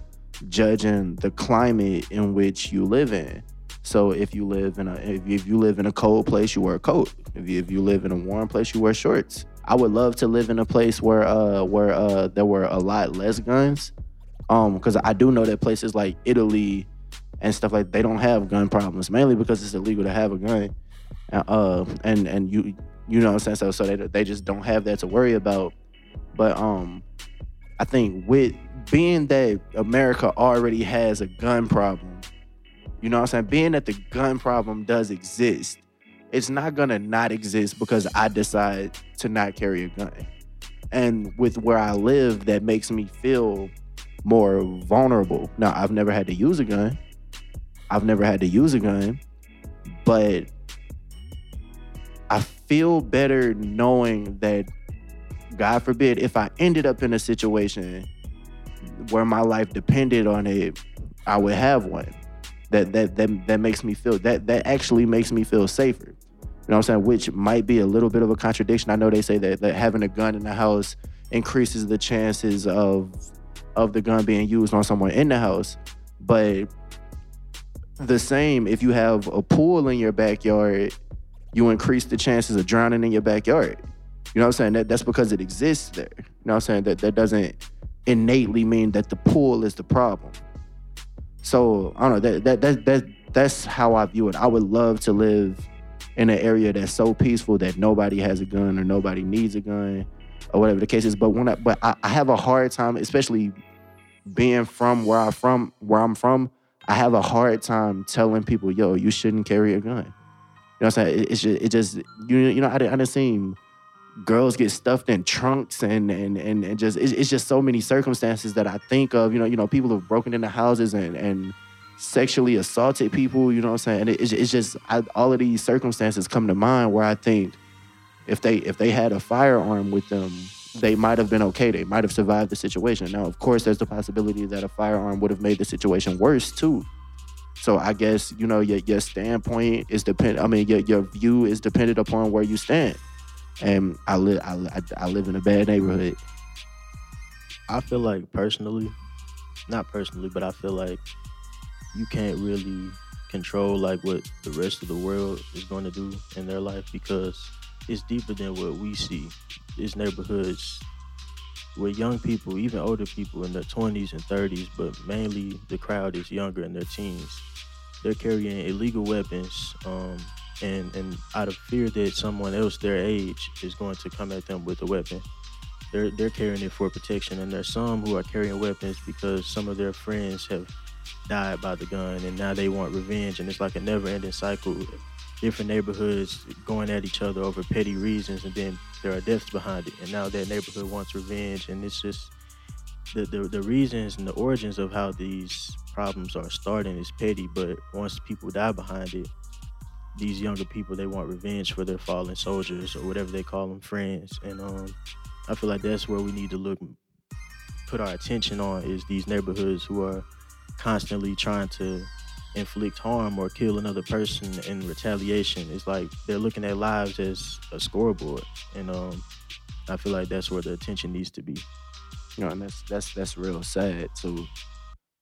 judging the climate in which you live in. So if you live in a if you live in a cold place, you wear a coat. If you, if you live in a warm place, you wear shorts. I would love to live in a place where uh where uh there were a lot less guns. Um, because I do know that places like Italy and stuff like they don't have gun problems, mainly because it's illegal to have a gun. Uh, and and you you know what I'm saying. So so they they just don't have that to worry about. But um, I think with being that America already has a gun problem, you know what I'm saying? Being that the gun problem does exist, it's not gonna not exist because I decide to not carry a gun. And with where I live, that makes me feel more vulnerable. Now, I've never had to use a gun. I've never had to use a gun, but I feel better knowing that God forbid, if I ended up in a situation where my life depended on it, I would have one. That that that that makes me feel that that actually makes me feel safer. You know what I'm saying? Which might be a little bit of a contradiction. I know they say that, that having a gun in the house increases the chances of of the gun being used on someone in the house. But the same if you have a pool in your backyard, you increase the chances of drowning in your backyard. You know what I'm saying? That that's because it exists there. You know what I'm saying? That that doesn't innately mean that the pool is the problem. So I don't know. That that that, that that's how I view it. I would love to live in an area that's so peaceful that nobody has a gun or nobody needs a gun or whatever the case is. But when I, but I, I have a hard time, especially being from where I from where I'm from. I have a hard time telling people, "Yo, you shouldn't carry a gun." You know what I'm saying? It, it's just, it just you you know I didn't, I didn't seen girls get stuffed in trunks and and and, and just it's, it's just so many circumstances that I think of. You know, you know, people have broken into houses and and sexually assaulted people. You know what I'm saying? And it, it's, it's just I, all of these circumstances come to mind where I think if they if they had a firearm with them, they might have been okay. They might have survived the situation. Now, of course, there's the possibility that a firearm would have made the situation worse too. So I guess you know your your standpoint is depend. I mean, your your view is dependent upon where you stand. And I live I, I, I live in a bad neighborhood. I feel like personally, not personally, but I feel like you can't really control like what the rest of the world is going to do in their life because it's deeper than what we see. It's neighborhoods where young people, even older people in their 20s and 30s, but mainly the crowd is younger in their teens. They're carrying illegal weapons, um, and and out of fear that someone else their age is going to come at them with a weapon, they're they're carrying it for protection. And there's some who are carrying weapons because some of their friends have died by the gun, and now they want revenge, and it's like a never-ending cycle. Different neighborhoods going at each other over petty reasons, and then there are deaths behind it, and now that neighborhood wants revenge, and it's just the, the the reasons and the origins of how these problems are starting is petty, but once people die behind it, these younger people they want revenge for their fallen soldiers or whatever they call them, friends, and um, I feel like that's where we need to look, put our attention on is these neighborhoods who are constantly trying to inflict harm or kill another person in retaliation. It's like they're looking at lives as a scoreboard, and um, I feel like that's where the attention needs to be. You know, and that's that's that's real sad too.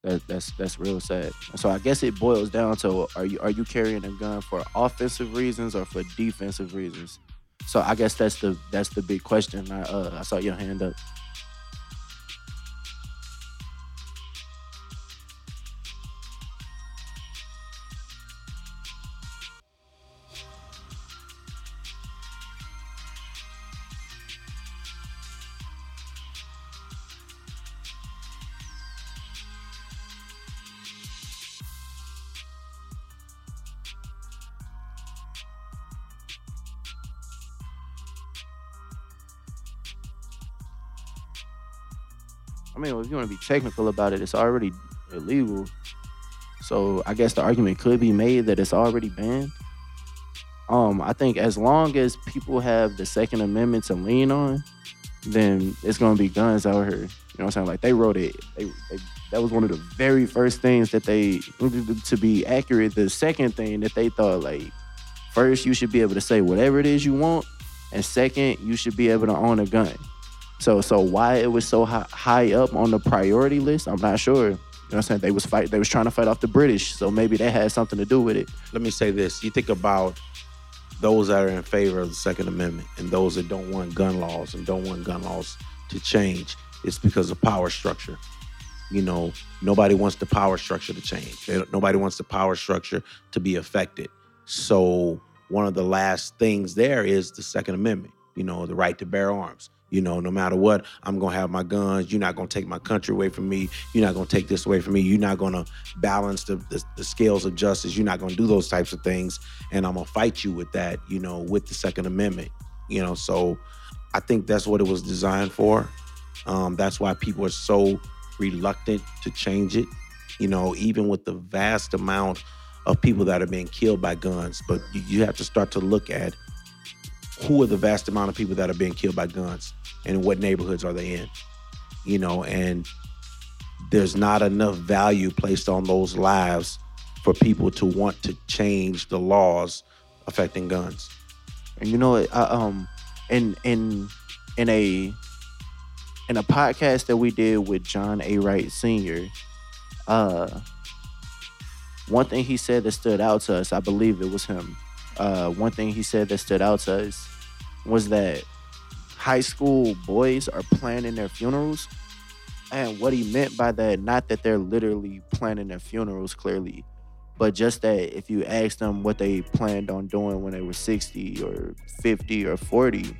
That that's that's real sad. So I guess it boils down to are you are you carrying a gun for offensive reasons or for defensive reasons? So I guess that's the that's the big question. I uh, I saw your hand up. I mean, if you want to be technical about it, it's already illegal. So I guess the argument could be made that it's already banned. Um, I think as long as people have the Second Amendment to lean on, then it's gonna be guns out here. You know what I'm saying? Like they wrote it. They, they, that was one of the very first things that they, to be accurate, the second thing that they thought like, first you should be able to say whatever it is you want, and second you should be able to own a gun. So so why it was so high, high up on the priority list, I'm not sure. You know what I'm saying? They was fight they was trying to fight off the British, so maybe that had something to do with it. Let me say this. You think about those that are in favor of the Second Amendment and those that don't want gun laws and don't want gun laws to change. It's because of power structure. You know, nobody wants the power structure to change. Nobody wants the power structure to be affected. So one of the last things there is the Second Amendment. You know, the right to bear arms. You know, no matter what, I'm gonna have my guns. You're not gonna take my country away from me. You're not gonna take this away from me. You're not gonna balance the, the, the scales of justice. You're not gonna do those types of things. And I'm gonna fight you with that, you know, with the Second Amendment. You know, so I think that's what it was designed for. Um, that's why people are so reluctant to change it. You know, even with the vast amount of people that are being killed by guns. But you, you have to start to look at who are the vast amount of people that are being killed by guns and what neighborhoods are they in you know and there's not enough value placed on those lives for people to want to change the laws affecting guns And you know um, in in in a in a podcast that we did with John A. Wright Sr., uh, one thing he said that stood out to us, I believe it was him. Uh, one thing he said that stood out to us was that high school boys are planning their funerals. And what he meant by that, not that they're literally planning their funerals clearly, but just that if you ask them what they planned on doing when they were 60 or 50 or 40,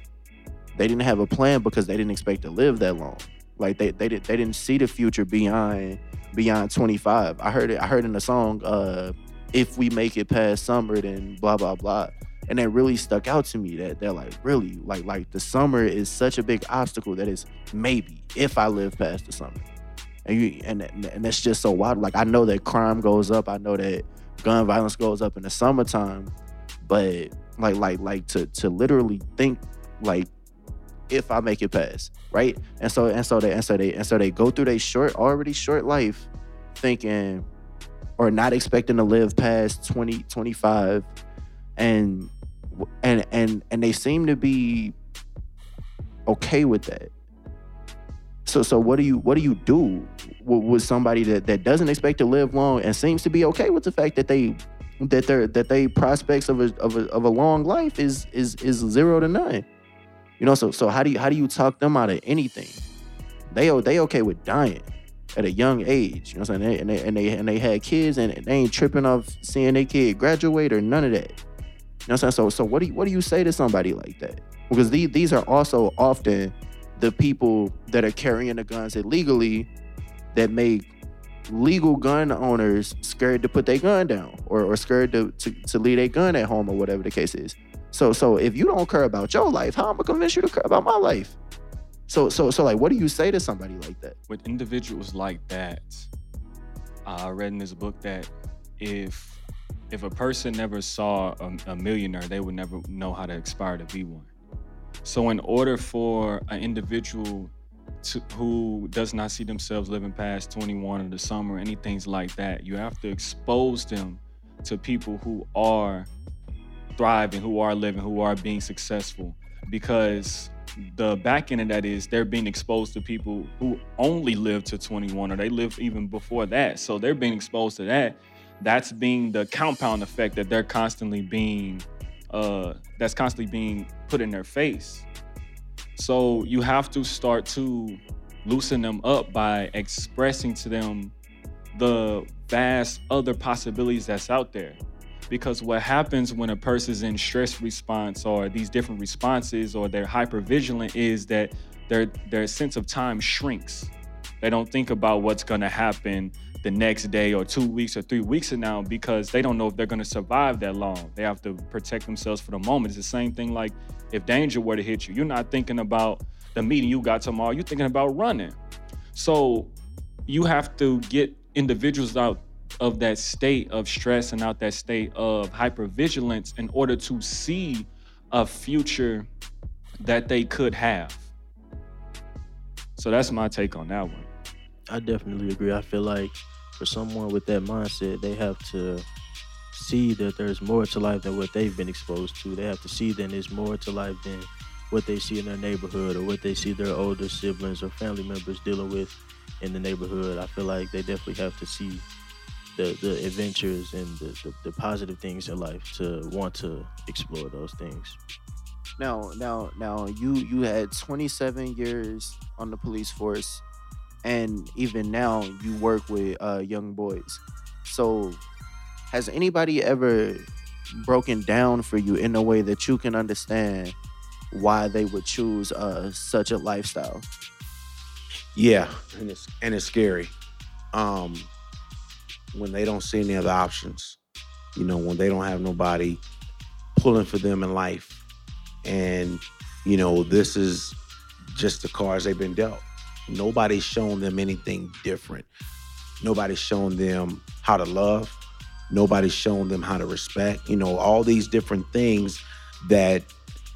they didn't have a plan because they didn't expect to live that long. Like they they, did, they didn't see the future beyond beyond 25. I heard it I heard in the song uh if we make it past summer then blah blah blah. And that really stuck out to me that they're like really like like the summer is such a big obstacle that is maybe if I live past the summer and you and and that's just so wild. Like I know that crime goes up. I know that gun violence goes up in the summertime, but like like like to to literally think like if I make it past, right? And so and so they and so they and so they go through their short already short life thinking or not expecting to live past 20 25 and and and and they seem to be okay with that so so what do you what do you do with, with somebody that, that doesn't expect to live long and seems to be okay with the fact that they that their that they prospects of a, of a of a long life is is is zero to none. You know, so so how do you how do you talk them out of anything? They they okay with dying at a young age. You know what I'm saying? And they and they and they had kids and they ain't tripping off seeing their kid graduate or none of that. You know what I'm saying? So so what do you what do you say to somebody like that? Because these these are also often the people that are carrying the guns illegally that make legal gun owners scared to put their gun down or, or scared to, to, to leave their gun at home or whatever the case is. So so if you don't care about your life, how am I gonna convince you to care about my life? So so so like what do you say to somebody like that? With individuals like that, I read in this book that if if a person never saw a, a millionaire, they would never know how to aspire to be one. So in order for an individual to, who does not see themselves living past 21 in the summer, anything like that, you have to expose them to people who are thriving, who are living, who are being successful. Because the back end of that is they're being exposed to people who only live to 21 or they live even before that. So they're being exposed to that. That's being the compound effect that they're constantly being uh that's constantly being put in their face. So you have to start to loosen them up by expressing to them the vast other possibilities that's out there. Because what happens when a person's in stress response or these different responses or they're hyper vigilant is that their their sense of time shrinks. They don't think about what's gonna happen the next day or two weeks or three weeks from now because they don't know if they're gonna survive that long. They have to protect themselves for the moment. It's the same thing like if danger were to hit you, you're not thinking about the meeting you got tomorrow, you're thinking about running. So you have to get individuals out of that state of stress and out that state of hypervigilance in order to see a future that they could have. So that's my take on that one. I definitely agree. I feel like for someone with that mindset, they have to see that there's more to life than what they've been exposed to. They have to see that there's more to life than what they see in their neighborhood or what they see their older siblings or family members dealing with in the neighborhood. I feel like they definitely have to see the, the adventures and the, the, the positive things in life to want to explore those things. Now, now, now, you you had 27 years on the police force, and even now you work with uh, young boys. So, has anybody ever broken down for you in a way that you can understand why they would choose uh, such a lifestyle? Yeah, and it's and it's scary. Um, when they don't see any other options, you know, when they don't have nobody pulling for them in life, and you know, this is just the cards they've been dealt. Nobody's shown them anything different. Nobody's shown them how to love. Nobody's shown them how to respect. You know, all these different things that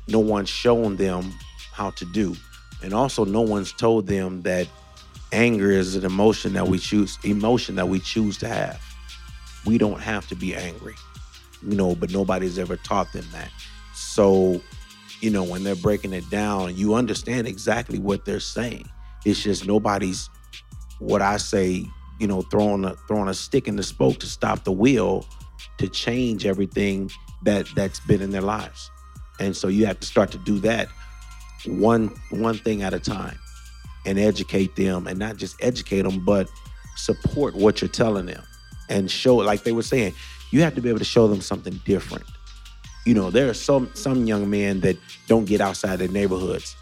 no one's shown them how to do. And also no one's told them that anger is an emotion that we choose emotion that we choose to have. We don't have to be angry. You know, but nobody's ever taught them that. So, you know, when they're breaking it down, you understand exactly what they're saying. It's just nobody's what I say, you know, throwing a throwing a stick in the spoke to stop the wheel to change everything that that's been in their lives. And so you have to start to do that one one thing at a time and educate them and not just educate them but support what you're telling them and show like they were saying you have to be able to show them something different. You know there are some some young men that don't get outside their neighborhoods.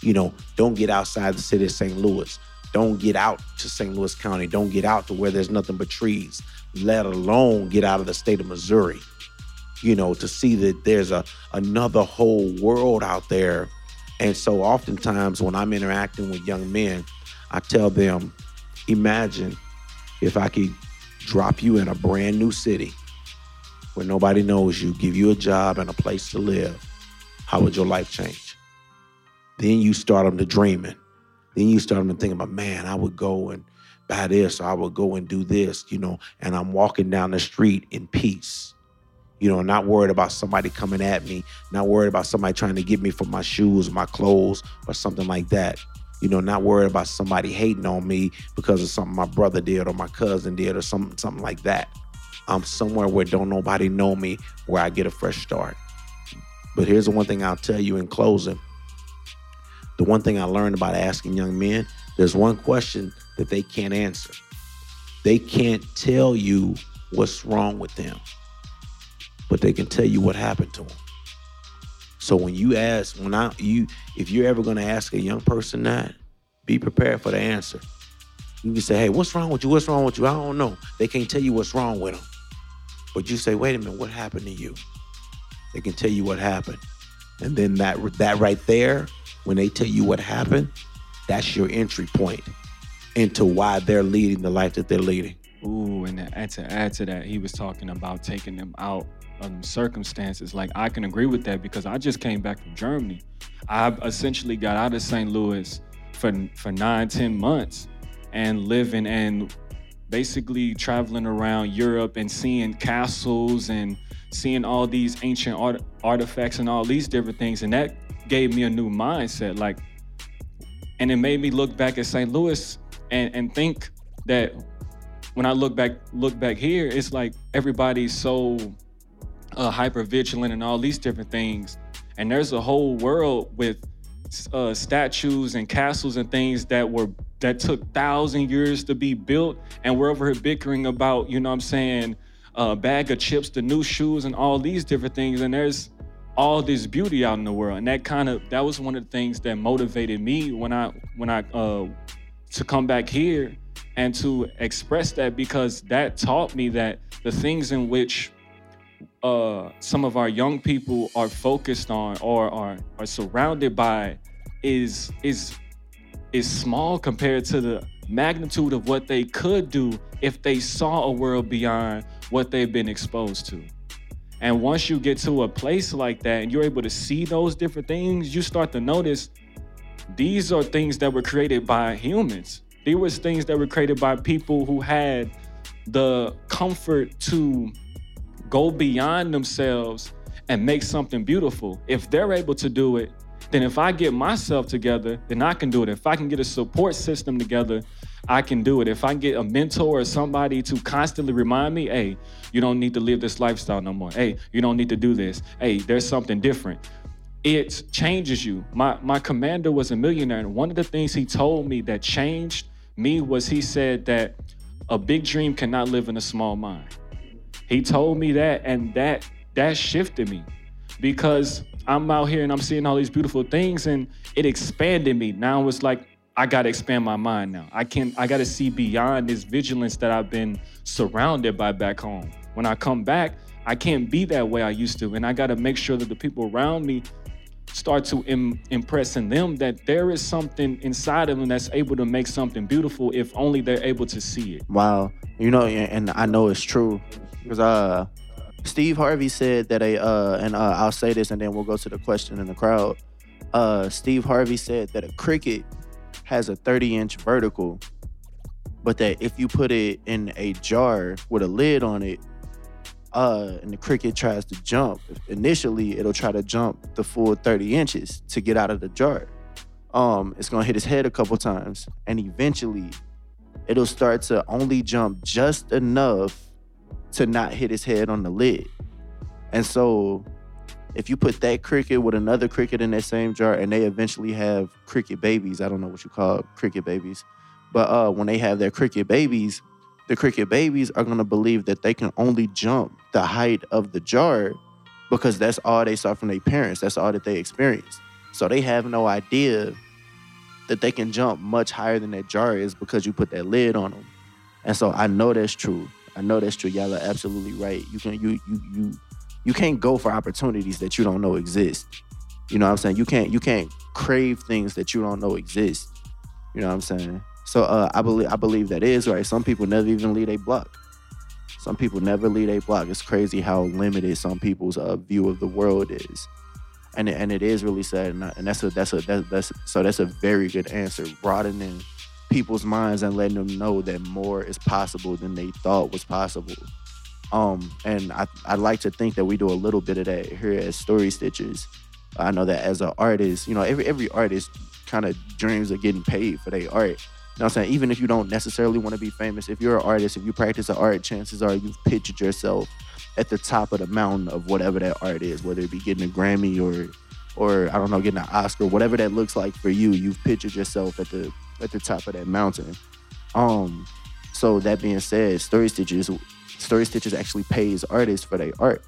You know don't get outside the city of st louis. Don't get out to st louis county. Don't get out to where there's nothing but trees let alone get out of the state of missouri. You know to see that there's a another whole world out there and so oftentimes when I'm interacting with young men, I tell them, imagine if I could drop you in a brand new city where nobody knows you, give you a job and a place to live, how would your life change? Then you start them to dreaming. Then you start them to thinking about, man, I would go and buy this, or I would go and do this, you know, and I'm walking down the street in peace you know, not worried about somebody coming at me, not worried about somebody trying to get me for my shoes, my clothes, or something like that. You know, not worried about somebody hating on me because of something my brother did or my cousin did or something something like that. I'm somewhere where don't nobody know me, where I get a fresh start. But here's the one thing I'll tell you in closing. The one thing I learned about asking young men, there's one question that they can't answer. They can't tell you what's wrong with them but they can tell you what happened to them. So when you ask, when I you, if you're ever to ask a young person that, be prepared for the answer. You can say, hey, what's wrong with you? What's wrong with you? I don't know. They can't tell you what's wrong with them. But you say, wait a minute, what happened to you? They can tell you what happened. And then that that right there, when they tell you what happened, that's your entry point into why they're leading the life that they're leading. Ooh, and, to- and to add to that, he was talking about taking them out them circumstances. Like I can agree with that because I just came back from Germany. I essentially got out of St. Louis for for nine, ten months and living and basically traveling around Europe and seeing castles and seeing all these ancient art, artifacts and all these different things. And that gave me a new mindset. Like, and it made me look back at St. Louis and, and think that when I look back look back here, it's like everybody's so uh, hyper vigilant and all these different things, and there's a whole world with uh, statues and castles and things that were that took thousand years to be built, and we're over here bickering about you know what I'm saying a bag of chips, the new shoes, and all these different things, and there's all this beauty out in the world, and that kind of that was one of the things that motivated me when I when I uh, to come back here and to express that because that taught me that the things in which uh, some of our young people are focused on or are, are surrounded by is is is small compared to the magnitude of what they could do if they saw a world beyond what they've been exposed to. And once you get to a place like that and you're able to see those different things, you start to notice these are things that were created by humans. These were things that were created by people who had the comfort to go beyond themselves and make something beautiful. If they're able to do it, then if I get myself together, then I can do it. If I can get a support system together, I can do it. If I get a mentor or somebody to constantly remind me, hey, you don't need to live this lifestyle no more. Hey, you don't need to do this. Hey, there's something different. It changes you. My my commander was a millionaire, and one of the things he told me that changed me was he said that a big dream cannot live in a small mind. He told me that, and that that shifted me because I'm out here and I'm seeing all these beautiful things, and it expanded me. Now it's like I gotta expand my mind now. I can I gotta see beyond this vigilance that I've been surrounded by back home. When I come back, I can't be that way I used to, and I gotta make sure that the people around me start to Im- impress in them that there is something inside of them that's able to make something beautiful if only they're able to see it. Wow. You know, and and I know it's true because uh, Steve Harvey said that a uh, and uh, I'll say this and then we'll go to the question in the crowd. Uh, Steve Harvey said that a cricket has a 30 inch vertical, but that if you put it in a jar with a lid on it, uh, and the cricket tries to jump, initially it'll try to jump the full 30 inches to get out of the jar. Um, it's gonna hit his head a couple times, and eventually it'll start to only jump just enough to not hit his head on the lid. And so if you put that cricket with another cricket in that same jar and they eventually have cricket babies, I don't know what you call cricket babies, but uh, when they have their cricket babies, the cricket babies are gonna believe that they can only jump the height of the jar because that's all they saw from their parents. That's all that they experienced. So they have no idea that they can jump much higher than that jar is because you put that lid on them. And so I know that's true. I know that's true. Y'all are absolutely right. You can you you you you can't go for opportunities that you don't know exist. You know what I'm saying? You can't you can't crave things that you don't know exist. You know what I'm saying? So uh, I believe I believe that is right. Some people never even leave a block. Some people never leave a block. It's crazy how limited some people's uh, view of the world is, and and it is really sad. And, I- and that's a that's a that, that's so that's a very good answer. Broadening people's minds and letting them know that more is possible than they thought was possible. Um, and I I like to think that we do a little bit of that here at Story Stitches. I know that as an artist, you know, every every artist kind of dreams of getting paid for their art. You know what I'm saying? Even if you don't necessarily want to be famous, if you're an artist, if you practice an art, chances are you've pictured yourself at the top of the mountain of whatever that art is, whether it be getting a Grammy or or I don't know, getting an Oscar, whatever that looks like for you, you've pictured yourself at the at the top of that mountain. Um, so that being said, Story Stitches, Story Stitches actually pays artists for their art.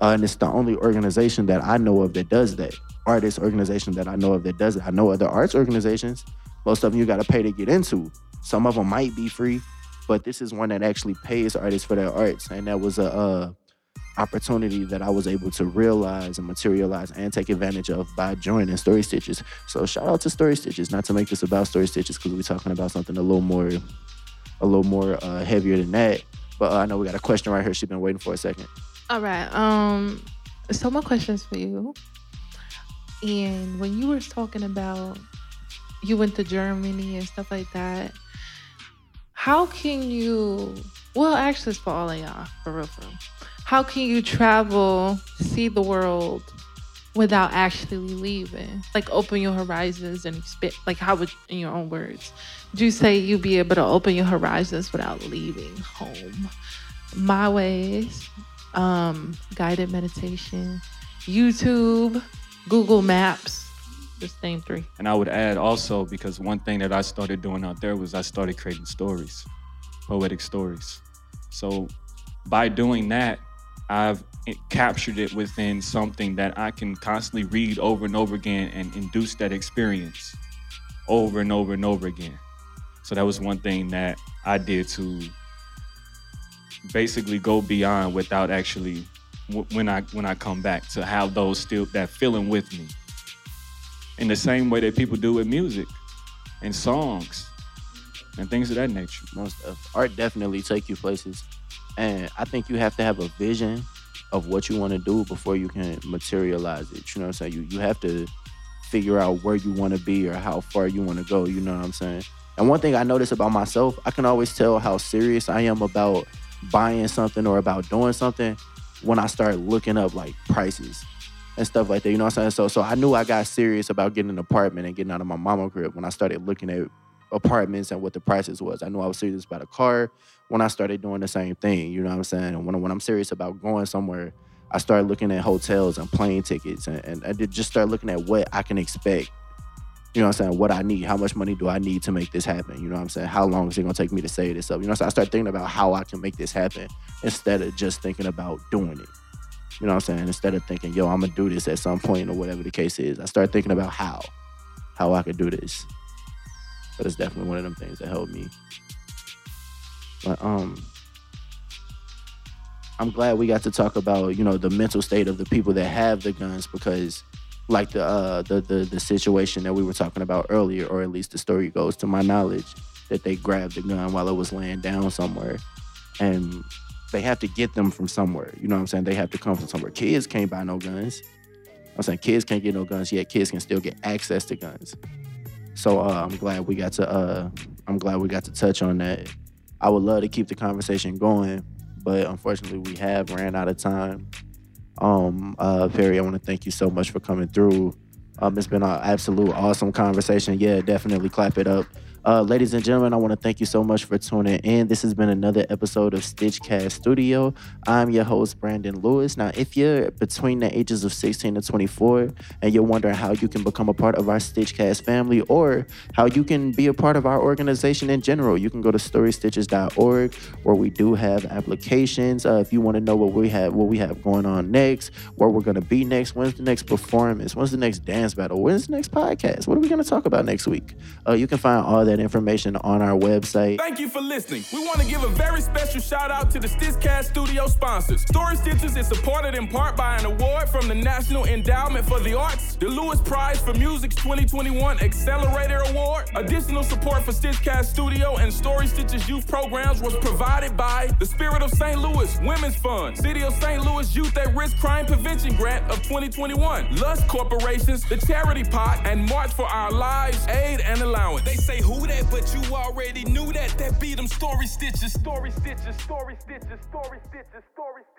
Uh, and it's the only organization that I know of that does that. Artist organization that I know of that does it. I know other arts organizations. Most of them you got to pay to get into. Some of them might be free, but this is one that actually pays artists for their arts, and that was a uh, opportunity that I was able to realize and materialize and take advantage of by joining Story Stitches. So shout out to Story Stitches. Not to make this about Story Stitches because we're talking about something a little more, a little more uh, heavier than that. But uh, I know we got a question right here. She's been waiting for a second. All right. Um. So my questions for you. And when you were talking about you went to Germany and stuff like that, how can you? Well, actually, it's for all of y'all, for real, for real. How can you travel, see the world without actually leaving? Like open your horizons and expect. Like how would, in your own words, do you say you'd be able to open your horizons without leaving home? My ways, um, guided meditation, YouTube, Google Maps. Just name three. And I would add also because one thing that I started doing out there was I started creating stories, poetic stories. So by doing that, I've captured it within something that I can constantly read over and over again and induce that experience over and over and over again. So that was one thing that I did to basically go beyond without actually when I when I come back to have those still that feeling with me in the same way that people do with music and songs and things of that nature. Most of art definitely take you places, and I think you have to have a vision of what you want to do before you can materialize it. You know what I'm saying? You you have to figure out where you want to be or how far you want to go. You know what I'm saying? And one thing I notice about myself, I can always tell how serious I am about buying something or about doing something when I start looking up like prices and stuff like that. You know what I'm saying? So so I knew I got serious about getting an apartment and getting out of my mama crib when I started looking at apartments and what the prices was. I knew I was serious about a car when I started doing the same thing. You know what I'm saying? And when, when I'm serious about going somewhere, I started looking at hotels and plane tickets and, and I did just start looking at what I can expect. You know what I'm saying? What I need, how much money do I need to make this happen? You know what I'm saying? How long is it gonna take me to say this up? You know, so I start thinking about how I can make this happen instead of just thinking about doing it. You know what I'm saying? Instead of thinking, yo, I'm gonna do this at some point or whatever the case is, I start thinking about how, how I could do this. But it's definitely one of them things that helped me. But um, I'm glad we got to talk about you know the mental state of the people that have the guns because, like the uh the the the situation that we were talking about earlier, or at least the story goes to my knowledge that they grabbed the gun while it was laying down somewhere, and they have to get them from somewhere. You know what I'm saying? They have to come from somewhere. Kids can't buy no guns. I'm saying kids can't get no guns yet. Kids can still get access to guns. So uh, I'm glad we got to uh, I'm glad we got to touch on that. I would love to keep the conversation going, but unfortunately we have ran out of time. Um, uh, Perry, I want to thank you so much for coming through. Um, it's been an absolute awesome conversation. Yeah, definitely clap it up. Uh, ladies and gentlemen, I want to thank you so much for tuning in. This has been another episode of Stitchcast Studio. I'm your host, Brandon Lewis. Now, if you're between the ages of 16 to 24 and you're wondering how you can become a part of our Stitchcast family or how you can be a part of our organization in general, you can go to storystitches.org where we do have applications. Uh, if you want to know what we have, what we have going on next, where we're going to be next, when's the next performance, when's the next dance battle, when's the next podcast, what are we going to talk about next week? Uh, you can find all that information on our website. Thank you for listening. We want to give a very special shout out to the Stitchcast Studio sponsors. Story Stitches is supported in part by an award from the National Endowment for the Arts, the Lewis Prize for Music's 2021 Accelerator Award. Additional support for Stitchcast Studio and Story Stitches youth programs was provided by the Spirit of St. Louis Women's Fund, City of St. Louis Youth at Risk Crime Prevention Grant of 2021, Lush Corporation's, the Charity Pot, and March for Our Lives Aid and Allowance. They say who that, but you already knew that. That beat them story stitches, story stitches, story stitches, story stitches, story stitches.